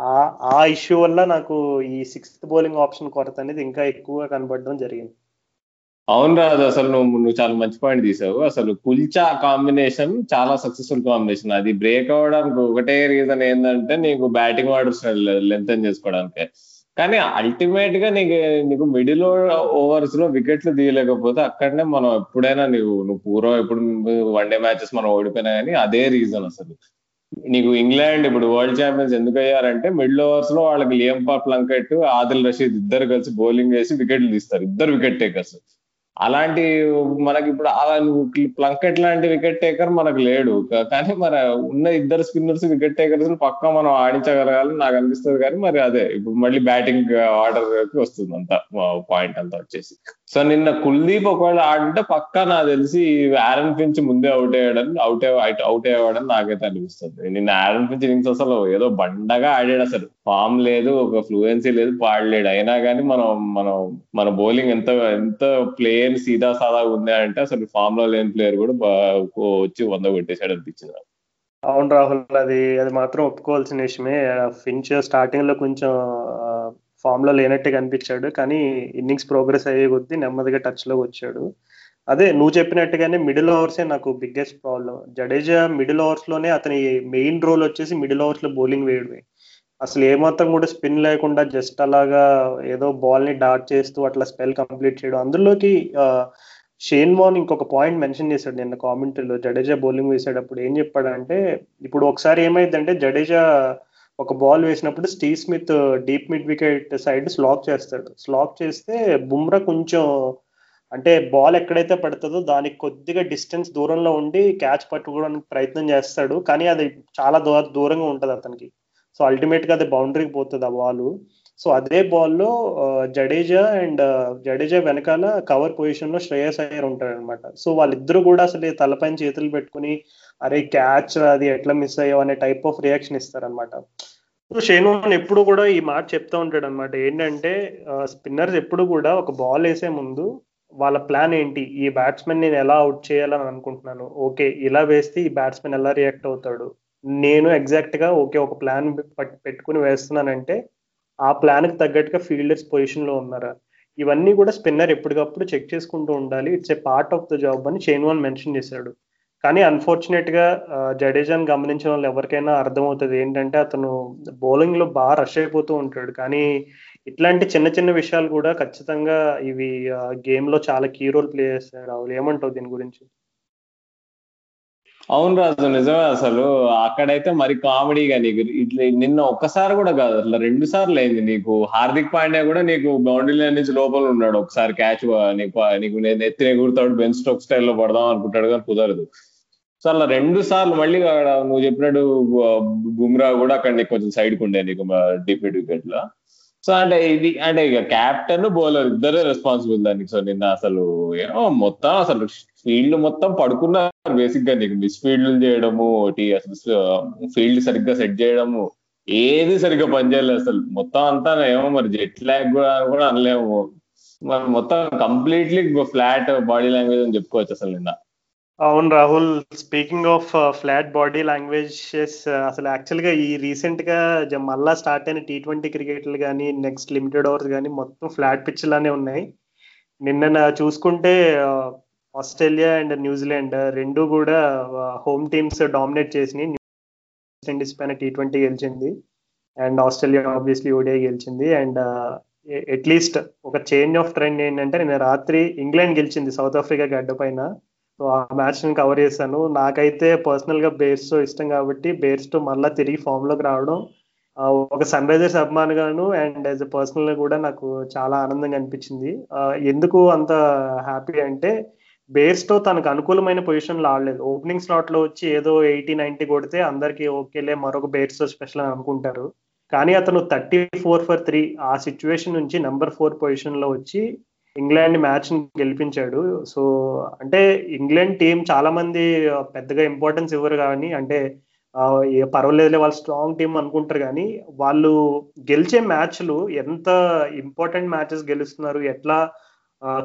ఆ- ఇష్యూ వల్ల నాకు ఈ సిక్స్త్ బౌలింగ్ ఆప్షన్ కొరత అనేది ఇంకా ఎక్కువగా కనబడడం జరిగింది. అవును రాదు అసలు నువ్వు నువ్వు చాలా మంచి పాయింట్ తీసావు. అసలు కుల్చా కాంబినేషన్ చాలా సక్సెస్ఫుల్ కాంబినేషన్ అది బ్రేక్ అవ్వడానికి ఒకటే రీజన్ ఏంటంటే నీకు బ్యాటింగ్ ఆర్డర్స్ లెంతన్ చేసుకోవడానికి. కానీ అల్టిమేట్గా నీకు నీకు మిడిల్ ఓవర్స్లో వికెట్లు తీయలేకపోతే అక్కడనే మనం ఎప్పుడైనా నీకు నువ్వు పూర్వం ఎప్పుడు వన్ డే మ్యాచెస్ మనం ఓడిపోయినా కానీ అదే రీజన్ అసలు. నీకు ఇంగ్లాండ్ ఇప్పుడు వరల్డ్ ఛాంపియన్స్ ఎందుకు అయ్యారంటే మిడిల్ ఓవర్స్లో వాళ్ళకి లియంపా ప్లంకెట్ ఆదిల్ రషీద్ ఇద్దరు కలిసి బౌలింగ్ చేసి వికెట్లు తీస్తారు. ఇద్దరు వికెట్ టేకర్స్. అలాంటి మనకి ఇప్పుడు అలా ప్లంకెట్ లాంటి వికెట్ టేకర్ మనకు లేడు. కానీ మరి ఉన్న ఇద్దరు స్పిన్నర్స్ వికెట్ టేకర్స్ పక్కా మనం ఆడించగలగాలని నాకు అనిపిస్తుంది కానీ మరి అదే ఇప్పుడు మళ్ళీ బ్యాటింగ్ ఆర్డర్ వస్తుంది అంత పాయింట్ అంతా వచ్చేసి. సో నిన్న కుల్దీప్ ఒకవేళ ఆడింటే పక్కా నాకు తెలిసి ఆరన్ ఫించ్ ముందే అవుట్ అయ్యాడని అవుట్ అవుట్ అయ్యేవాడని నాకైతే అనిపిస్తుంది. నిన్న ఆరన్ ఫించ్ ఇన్నింగ్స్ అసలు ఏదో బండగా ఆడాడు అసలు. ఫామ్ లేదు ఒక ఫ్లూయెన్సీ లేదు పాడలేడు. అయినా కానీ మనం మనం మన బౌలింగ్ ఎంత ఎంత ప్లేయర్ సీదా సాదా ఉంది అంటే అసలు ఫామ్లో లేని ప్లేయర్ కూడా వచ్చి వంద కొట్టేశాడు అనిపించింది అవును రాహుల్ అది అది మాత్రం ఒప్పుకోవాల్సిన విషయమే. ఫించ్ స్టార్టింగ్లో కొంచెం ఫామ్లో లేనట్టే కనిపించాడు. కానీ ఇన్నింగ్స్ ప్రోగ్రెస్ అయ్యే కొద్దీ నెమ్మదిగా టచ్లోకి వచ్చాడు. అదే నువ్వు చెప్పినట్టుగానే మిడిల్ ఓవర్సే నాకు బిగ్గెస్ట్ ప్రాబ్లం జడేజా మిడిల్ ఓవర్స్లోనే అతని మెయిన్ రోల్ వచ్చేసి మిడిల్ ఓవర్స్లో బౌలింగ్ వేయడమే. అసలు ఏమాత్రం కూడా స్పిన్ లేకుండా జస్ట్ అలాగా ఏదో బాల్ని డాట్ చేస్తూ అట్లా స్పెల్ కంప్లీట్ చేయడం. అందులోకి షేన్ వాన్ ఇంకొక పాయింట్ మెన్షన్ చేశాడు నిన్న కామెంటరీలో జడేజా బౌలింగ్ వేసేటప్పుడు ఏం చెప్పాడంటే ఇప్పుడు ఒకసారి ఏమైందంటే జడేజా ఒక బాల్ వేసినప్పుడు Steve Smith deep mid wicket side slack చేస్తాడు. స్లాక్ చేస్తే బుమ్రా కొంచెం అంటే బాల్ ఎక్కడైతే పడుతుందో దానికి కొద్దిగా డిస్టెన్స్ దూరంలో ఉండి క్యాచ్ పట్టుకోవడానికి ప్రయత్నం చేస్తాడు. కానీ అది చాలా దూర దూరంగా ఉంటుంది అతనికి. సో అల్టిమేట్గా అది బౌండరీకి పోతుంది ఆ బాల్ సో అదే బాల్లో జడేజా అండ్ జడేజా వెనకాల కవర్ పొజిషన్లో శ్రేయస్ అయ్యర్ ఉంటాడు అనమాట సో వాళ్ళిద్దరూ కూడా అసలు తలపైన చేతులు పెట్టుకుని అరే క్యాచ్ అది ఎట్లా మిస్ అయ్యావు? అనే టైప్ ఆఫ్ రియాక్షన్ ఇస్తారనమాట సో షేనోన్ ఎప్పుడు కూడా ఈ మాట చెప్తా ఉంటాడు అనమాట ఏంటంటే uh, స్పిన్నర్స్ ఎప్పుడు కూడా ఒక బాల్ వేసే ముందు వాళ్ళ ప్లాన్ ఏంటి? ఈ బ్యాట్స్మెన్ నేను ఎలా అవుట్ చేయాలని అనుకుంటున్నాను? ఓకే ఇలా వేస్తే ఈ బ్యాట్స్మెన్ ఎలా రియాక్ట్ అవుతాడు? నేను ఎగ్జాక్ట్గా ఓకే ఒక ప్లాన్ పెట్టుకుని వేస్తున్నానంటే ఆ ప్లాన్కి తగ్గట్టుగా ఫీల్డర్స్ పొజిషన్లో ఉన్నారా? ఇవన్నీ కూడా స్పిన్నర్ ఎప్పటికప్పుడు చెక్ చేసుకుంటూ ఉండాలి. It's a part of the job అని షేన్వాన్ మెన్షన్ చేశాడు. కానీ అన్ఫార్చునేట్గా జడేజాని గమనించిన వాళ్ళు ఎవరికైనా అర్థమవుతుంది. ఏంటంటే అతను బౌలింగ్లో బాగా రష్ అయిపోతూ ఉంటాడు. కానీ ఇట్లాంటి చిన్న చిన్న విషయాలు కూడా ఖచ్చితంగా ఇవి గేమ్లో చాలా కీ రోల్ ప్లే చేస్తాడు. వాళ్ళు ఏమంటావు దీని గురించి? అవును రాజు నిజమే అసలు. అక్కడైతే మరి కామెడీగా నీకు ఇట్లా నిన్న ఒక్కసారి కూడా కాదు అట్లా రెండు సార్లు అయింది నీకు. హార్దిక్ పాండ్యా కూడా నీకు బౌండరీ లైన్ నుంచి లోపల ఉన్నాడు ఒకసారి క్యాచ్ నీకు నీకు నేను ఎత్తిన ఎగురుతాడు బెన్ స్టోక్ స్టైల్లో పడదాం అనుకుంటాడు కానీ కుదరదు. సో అలా రెండు సార్లు మళ్ళీ అక్కడ నువ్వు చెప్పినట్టు బుమ్రా కూడా అక్కడ నీకు కొంచెం సైడ్కి ఉండే నీకు డిఫీట్ వికెట్లో. సో అంటే ఇది అంటే ఇక క్యాప్టెన్ బౌలర్ ఇద్దరే రెస్పాన్సిబుల్ దానికి. సో నిన్న అసలు ఏమో మొత్తం అసలు ఫీల్డ్ మొత్తం పడుకున్నారు బేసిక్గా నీకు మిస్ ఫీల్డ్లు చేయడము ఒకటి అసలు ఫీల్డ్ సరిగ్గా సెట్ చేయడము ఏది సరిగ్గా పనిచేయలేదు అసలు. మొత్తం అంతా ఏమో మరి జెట్ లాగ్ కూడా కూడా అనలేము. మరి మొత్తం కంప్లీట్లీ ఫ్లాట్ బాడీ లాంగ్వేజ్ అని చెప్పుకోవచ్చు అసలు నిన్న. అవును Rahul speaking of flat body languages అసలు యాక్చువల్గా ఈ రీసెంట్గా మళ్ళా స్టార్ట్ అయిన టీ ట్వంటీ క్రికెట్లు కానీ నెక్స్ట్ లిమిటెడ్ ఓవర్స్ కానీ మొత్తం ఫ్లాట్ పిచ్ లానే ఉన్నాయి. నిన్న చూసుకుంటే uh, ఆస్ట్రేలియా అండ్ న్యూజిలాండ్ రెండు కూడా హోమ్ టీమ్స్ డామినేట్ చేసినాయి. పైన టీ ట్వంటీ గెలిచింది. అండ్ ఆస్ట్రేలియా ఆబ్వియస్లీ ఓడిఐ గెలిచింది. అండ్ అట్లీస్ట్ ఒక చేంజ్ ఆఫ్ ట్రెండ్ ఏంటంటే నేను రాత్రి ఇంగ్లాండ్ గెలిచింది సౌత్ ఆఫ్రికా గడ్డ పైన. సో ఆ మ్యాచ్ కవర్ చేశాను. నాకైతే పర్సనల్గా బేర్స్తో బేర్స్ ఇష్టం కాబట్టి బేర్స్ మళ్ళీ తిరిగి ఫామ్లోకి రావడం ఒక సన్ రైజర్స్ అభిమానిగాను అండ్ యాజ్ ఎ పర్సనల్గా కూడా నాకు చాలా ఆనందంగా అనిపించింది. ఎందుకు అంత హ్యాపీ అంటే బేర్స్తో తనకు అనుకూలమైన పొజిషన్లో ఆడలేదు. ఓపెనింగ్ స్లాట్లో వచ్చి ఏదో ఎయిటీ నైన్టీ కొడితే అందరికీ ఓకేలే మరొక బేర్స్తో స్పెషల్ అని అనుకుంటారు. కానీ అతను థర్టీ ఫోర్ ఫర్ త్రీ ఆ సిచ్యువేషన్ నుంచి నెంబర్ ఫోర్ పొజిషన్లో వచ్చి ఇంగ్లాండ్ మ్యాచ్ గెలిపించాడు. సో అంటే ఇంగ్లాండ్ టీం చాలా మంది పెద్దగా ఇంపార్టెన్స్ ఇవ్వరు కానీ అంటే పర్వాలేదులే వాళ్ళు స్ట్రాంగ్ టీం అనుకుంటారు కానీ వాళ్ళు గెలిచే మ్యాచ్లు ఎంత ఇంపార్టెంట్ మ్యాచెస్ గెలుస్తున్నారు ఎట్లా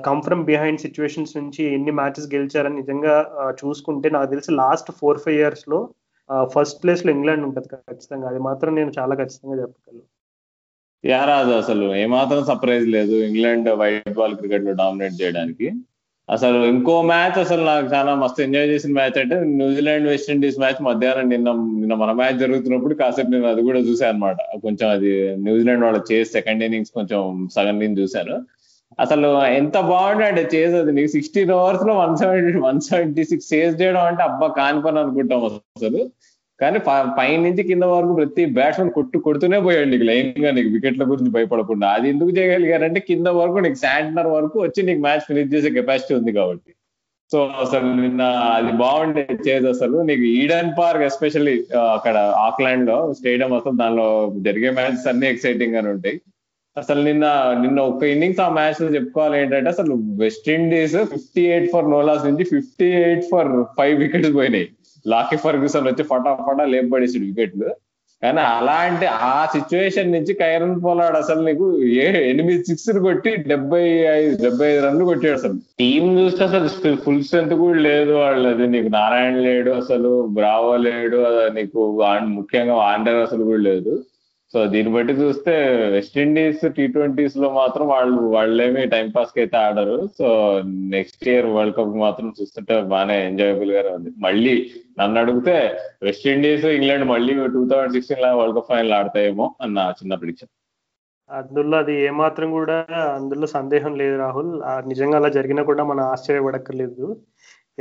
కమ్ ఫ్రమ్ బిహైండ్ సిచ్యువేషన్స్ నుంచి ఎన్ని మ్యాచెస్ గెలిచారని నిజంగా చూసుకుంటే నాకు తెలిసి లాస్ట్ ఫోర్ ఫైవ్ ఇయర్స్లో ఫస్ట్ ప్లేస్లో ఇంగ్లాండ్ ఉంటుంది ఖచ్చితంగా. అది మాత్రం నేను చాలా ఖచ్చితంగా చెప్పగలను. యారాజ్ అసలు ఏమాత్రం సర్ప్రైజ్ లేదు. ఇంగ్లాండ్ వైట్ బాల్ క్రికెట్లో డామినేట్ చేయడానికి. అసలు ఇంకో మ్యాచ్ అసలు నాకు చాలా మస్తు ఎంజాయ్ చేసిన మ్యాచ్ అంటే న్యూజిలాండ్ వెస్టిండీస్ మ్యాచ్ మధ్యాహ్నం నిన్న నిన్న మన మ్యాచ్ జరుగుతున్నప్పుడు కాసేపు నేను అది కూడా చూసాను అనమాట కొంచెం అది న్యూజిలాండ్ వాళ్ళ చేసి సెకండ్ ఇన్నింగ్స్ కొంచెం సగం నేను చూశాను. అసలు ఎంత బాగుండే అంటే అది నీకు sixteen ఓవర్స్లో one seventy one seventy six chase చేయడం అంటే అబ్బా కాని పని అనుకుంటాం అసలు. కానీ ప- పైనుంచి కింద వరకు ప్రతి బ్యాట్స్మెన్ కొట్టు కొడుతూనే పోయాడు నీకు లైన్గా నీకు వికెట్ల గురించి భయపడకుండా. అది ఎందుకు చేయగలిగారంటే కింద వరకు నీకు శాంటనర్ వరకు వచ్చి నీకు మ్యాచ్ ఫినిష్ చేసే కెపాసిటీ ఉంది కాబట్టి. సో అసలు నిన్న అది బాగుండే చేజ్ అసలు. నీకు ఈడెన్ పార్క్ ఎస్పెషల్లీ అక్కడ ఆక్లాండ్లో స్టేడియం అసలు దానిలో జరిగే మ్యాచెస్ అన్ని ఎక్సైటింగ్ గానే ఉంటాయి. అసలు నిన్న నిన్న ఒక ఇన్నింగ్స్ ఆ మ్యాచ్లో చెప్పుకోవాలి ఏంటంటే అసలు West Indies fifty eight for no loss నుంచి fifty eight for five wickets పోయినాయి. లాకీ ఫర్గ్యూసన్ వచ్చి ఫటాఫటా లేపబడేసాడు వికెట్లు కానీ అలాంటి ఆ సిచ్యువేషన్ నుంచి కైరన్ పోలాడు అసలు నీకు ఏ ఎనిమిది సిక్స్ కొట్టి డెబ్బై ఐదు డెబ్బై ఐదు రన్లు కొట్టాడు అసలు. టీం చూస్తే అసలు ఫుల్ స్ట్రెంత్ కూడా లేదు వాళ్ళది. నీకు నారాయణ లేడు అసలు బ్రావో లేడు నీకు ముఖ్యంగా ఆండర్ అసలు కూడా లేదు. సో దీన్ని బట్టి చూస్తే వెస్టిండీస్ టీ ట్వంటీస్లో మాత్రం వాళ్ళు వాళ్ళేమి టైం పాస్కి అయితే ఆడరు. So next year world cup మాత్రం చూస్తుంటే బాగానే ఎంజాయబుల్ గానే ఉంది. మళ్ళీ నన్ను అడిగితే వెస్టిండీస్ ఇంగ్లాండ్ మళ్ళీ టూ థౌసండ్ సిక్స్టీన్లో వరల్డ్ కప్ ఫైనల్ ఆడతాయేమో అన్న చిన్న ప్రిడిక్షన్ అందులో అది ఏమాత్రం కూడా అందులో సందేహం లేదు రాహుల్. ఆ నిజంగా అలా జరిగినా కూడా మనం ఆశ్చర్యపడక్కర్లేదు.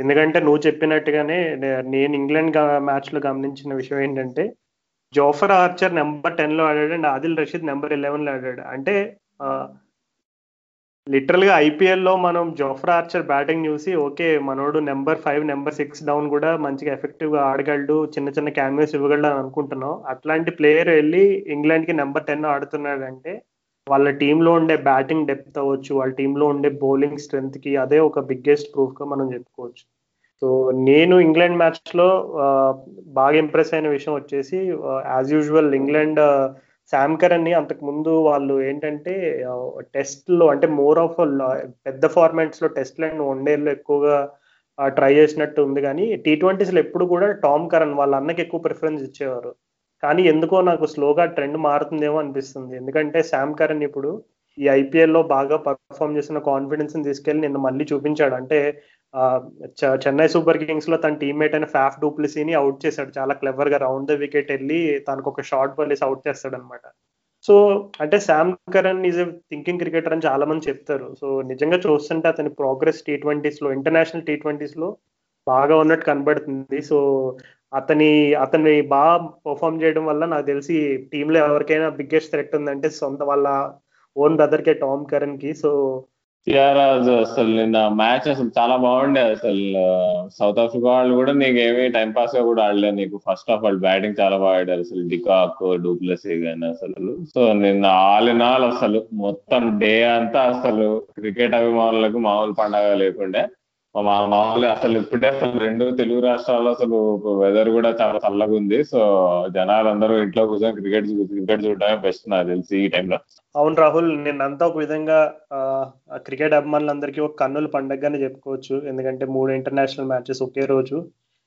ఎందుకంటే నువ్వు చెప్పినట్టుగానే నేను ఇంగ్లాండ్ మ్యాచ్లో గమనించిన విషయం ఏంటంటే జోఫర్ ఆర్చర్ నెంబర్ టెన్లో ఆడాడు అండ్ ఆదిల్ రషీద్ నెంబర్ ఎలెవెన్లో ఆడాడు. అంటే లిటరల్గా ఐపీఎల్లో మనం జోఫర్ ఆర్చర్ బ్యాటింగ్ చూసి ఓకే మనోడు number five number six down కూడా మంచిగా ఎఫెక్టివ్గా ఆడగలడు చిన్న చిన్న క్యాన్వేస్ ఇవ్వగలడు అని అనుకుంటున్నాం. అట్లాంటి ప్లేయర్ వెళ్ళి ఇంగ్లాండ్కి నెంబర్ టెన్ ఆడుతున్నాడంటే వాళ్ళ టీంలో ఉండే బ్యాటింగ్ డెప్త్ అవ్వచ్చు వాళ్ళ టీంలో ఉండే బౌలింగ్ స్ట్రెంత్కి అదే ఒక బిగ్గెస్ట్ ప్రూఫ్గా మనం చెప్పుకోవచ్చు. సో నేను ఇంగ్లాండ్ మ్యాచ్లో బాగా ఇంప్రెస్ అయిన విషయం వచ్చేసి యాజ్ యూజువల్ ఇంగ్లాండ్ శామ్ కరణ్ని అంతకు ముందు వాళ్ళు ఏంటంటే టెస్ట్లో అంటే మోర్ ఆఫ్ పెద్ద ఫార్మాట్స్లో టెస్ట్ అండ్ వన్లో ఎక్కువగా ట్రై చేసినట్టు ఉంది కానీ టీ ట్వంటీస్లో ఎప్పుడు కూడా టామ్ కరణ్ వాళ్ళ అన్నకి ఎక్కువ ప్రిఫరెన్స్ ఇచ్చేవారు. కానీ ఎందుకో నాకు స్లోగా ట్రెండ్ మారుతుందేమో అనిపిస్తుంది. ఎందుకంటే శామ్ కరణ్ ఇప్పుడు ఈ ఐపీఎల్లో బాగా పర్ఫామ్ చేసిన కాన్ఫిడెన్స్ని తీసుకెళ్ళి నిన్న మళ్ళీ చూపించాడు. అంటే చెన్నై సూపర్ కింగ్స్లో తన టీమ్మేట్ అయిన ఫ్యాఫ్ డూప్లిసీని అవుట్ చేశాడు. చాలా క్లెవర్గా రౌండ్ ద వికెట్ వెళ్ళి తనకు ఒక షార్ట్ బాల్ వేసి అవుట్ చేస్తాడు అనమాట సో అంటే Sam Curran is a thinking cricketer అని చాలా మంది చెప్తారు. సో నిజంగా చూస్తుంటే అతని ప్రోగ్రెస్ టీ ట్వంటీస్లో ఇంటర్నేషనల్ టీ ట్వంటీస్లో బాగా ఉన్నట్టు కనబడుతుంది. సో అతని అతన్ని బాగా పర్ఫామ్ చేయడం వల్ల నాకు తెలిసి టీంలో ఎవరికైనా బిగ్గెస్ట్ థ్రెట్ ఉందంటే సొంత వాళ్ళ ఓన్ బ్రదర్ కే టామ్ కరణ్కి సో టిఆర్ఆర్ అసలు నిన్న మ్యాచ్ అసలు చాలా బాగుండే అసలు సౌత్ ఆఫ్రికా వాళ్ళు కూడా నీకు ఏమీ టైం పాస్గా కూడా ఆడలేదు నీకు. ఫస్ట్ ఆఫ్ ఆల్ బ్యాటింగ్ చాలా బాగా ఆడారు అసలు డికాక్ డూప్లసీ కానీ అసలు. సో నిన్న ఆల్ ఇన్ ఆల్ అసలు మొత్తం డే అంతా అసలు క్రికెట్ అభిమానులకు మామూలు పండగ లేకుండే. మామూలుగా అసలు ఇప్పుడే అసలు రెండు తెలుగు రాష్ట్రాల్లో అసలు వెదర్ కూడా చాలా చల్లగా ఉంది. సో జనాలందరూ ఇంట్లో కూర్చొని క్రికెట్ క్రికెట్ చూడడమే బెస్ట్ నాకు తెలిసి ఈ టైంలో అవును రాహుల్ నిన్నంతా ఒక విధంగా క్రికెట్ అభిమానులందరికీ ఒక కన్నుల పండగగానే చెప్పుకోవచ్చు. ఎందుకంటే మూడు ఇంటర్నేషనల్ మ్యాచెస్ ఒకే రోజు.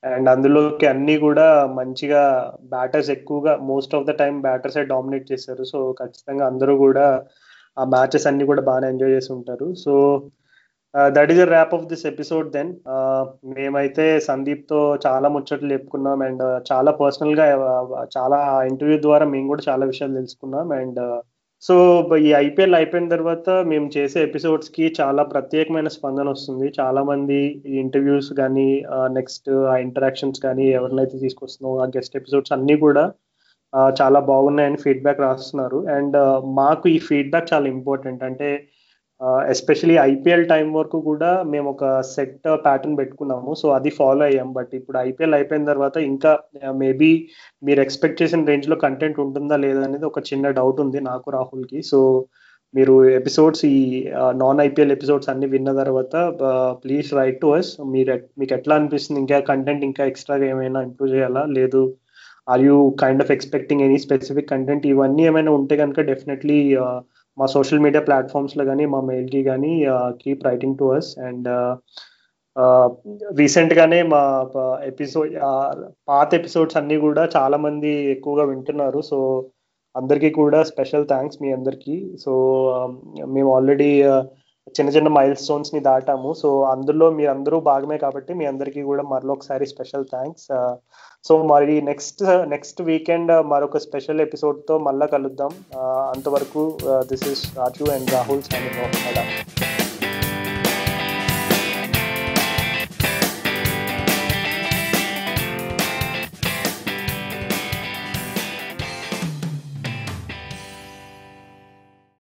అండ్ అందులోకి అన్ని కూడా మంచిగా బ్యాటర్స్ ఎక్కువగా మోస్ట్ ఆఫ్ ద టైం బ్యాటర్సే డామినేట్ చేశారు. సో ఖచ్చితంగా అందరూ కూడా ఆ మ్యాచెస్ అన్ని కూడా బాగా ఎంజాయ్ చేసి ఉంటారు. So that is the wrap of this episode then మేమైతే సందీప్తో చాలా ముచ్చట్లు చెప్పుకున్నాం అండ్ uh, చాలా పర్సనల్గా uh, చాలా ఇంటర్వ్యూ ద్వారా మేము కూడా చాలా విషయాలు తెలుసుకున్నాం అండ్ సో uh, ఈ ఐపీఎల్ అయిపోయిన తర్వాత మేము చేసే ఎపిసోడ్స్కి చాలా ప్రత్యేకమైన స్పందన వస్తుంది. చాలా మంది ఈ ఇంటర్వ్యూస్ కానీ నెక్స్ట్ ఆ ఇంటరాక్షన్స్ కానీ ఎవరినైతే తీసుకొస్తున్నాం ఆ గెస్ట్ ఎపిసోడ్స్ అన్ని కూడా చాలా బాగున్నాయని ఫీడ్బ్యాక్ రాస్తున్నారు. అండ్ మాకు ఈ ఫీడ్బ్యాక్ చాలా ఇంపార్టెంట్ అంటే ఎస్పెషలీ ఐపీఎల్ టైం వరకు కూడా మేము ఒక సెట్ ప్యాటర్న్ పెట్టుకున్నాము. సో అది ఫాలో అయ్యాం. బట్ ఇప్పుడు ఐపీఎల్ అయిపోయిన తర్వాత ఇంకా మేబీ మీరు ఎక్స్పెక్ట్ చేసిన రేంజ్లో కంటెంట్ ఉంటుందా లేదా అనేది ఒక చిన్న డౌట్ ఉంది నాకు రాహుల్కి. సో మీరు ఎపిసోడ్స్ ఈ నాన్ ఐపీఎల్ ఎపిసోడ్స్ అన్ని విన్న తర్వాత ప్లీజ్ రైట్ టు అస్ మీరు మీకు ఎట్లా అనిపిస్తుంది? ఇంకా కంటెంట్ ఇంకా ఎక్స్ట్రాగా ఏమైనా ఇంప్రూవ్ చేయాలా? లేదు are you kind of expecting any specific content ఇవన్నీ ఏమైనా ఉంటే కనుక డెఫినెట్లీ మా సోషల్ మీడియా ప్లాట్ఫామ్స్లో కానీ మా మెయిల్కి కానీ keep writing to us and రీసెంట్గానే మా ఎపిసోడ్ పాత ఎపిసోడ్స్ అన్నీ కూడా చాలా మంది ఎక్కువగా వింటున్నారు. సో అందరికీ కూడా స్పెషల్ థ్యాంక్స్ మీ అందరికీ. సో మేము ఆల్రెడీ చిన్న చిన్న మైల్ స్టోన్స్ని దాటాము. సో అందులో మీ అందరూ భాగమే కాబట్టి మీ అందరికీ కూడా మరొకసారి స్పెషల్ థ్యాంక్స్ సో మరి నెక్స్ట్ నెక్స్ట్ వీకెండ్ మరొక స్పెషల్ ఎపిసోడ్తో మళ్ళీ మళ్ళా కలుద్దాం. Uh, అంతవరకు this is Raju and Rahul signing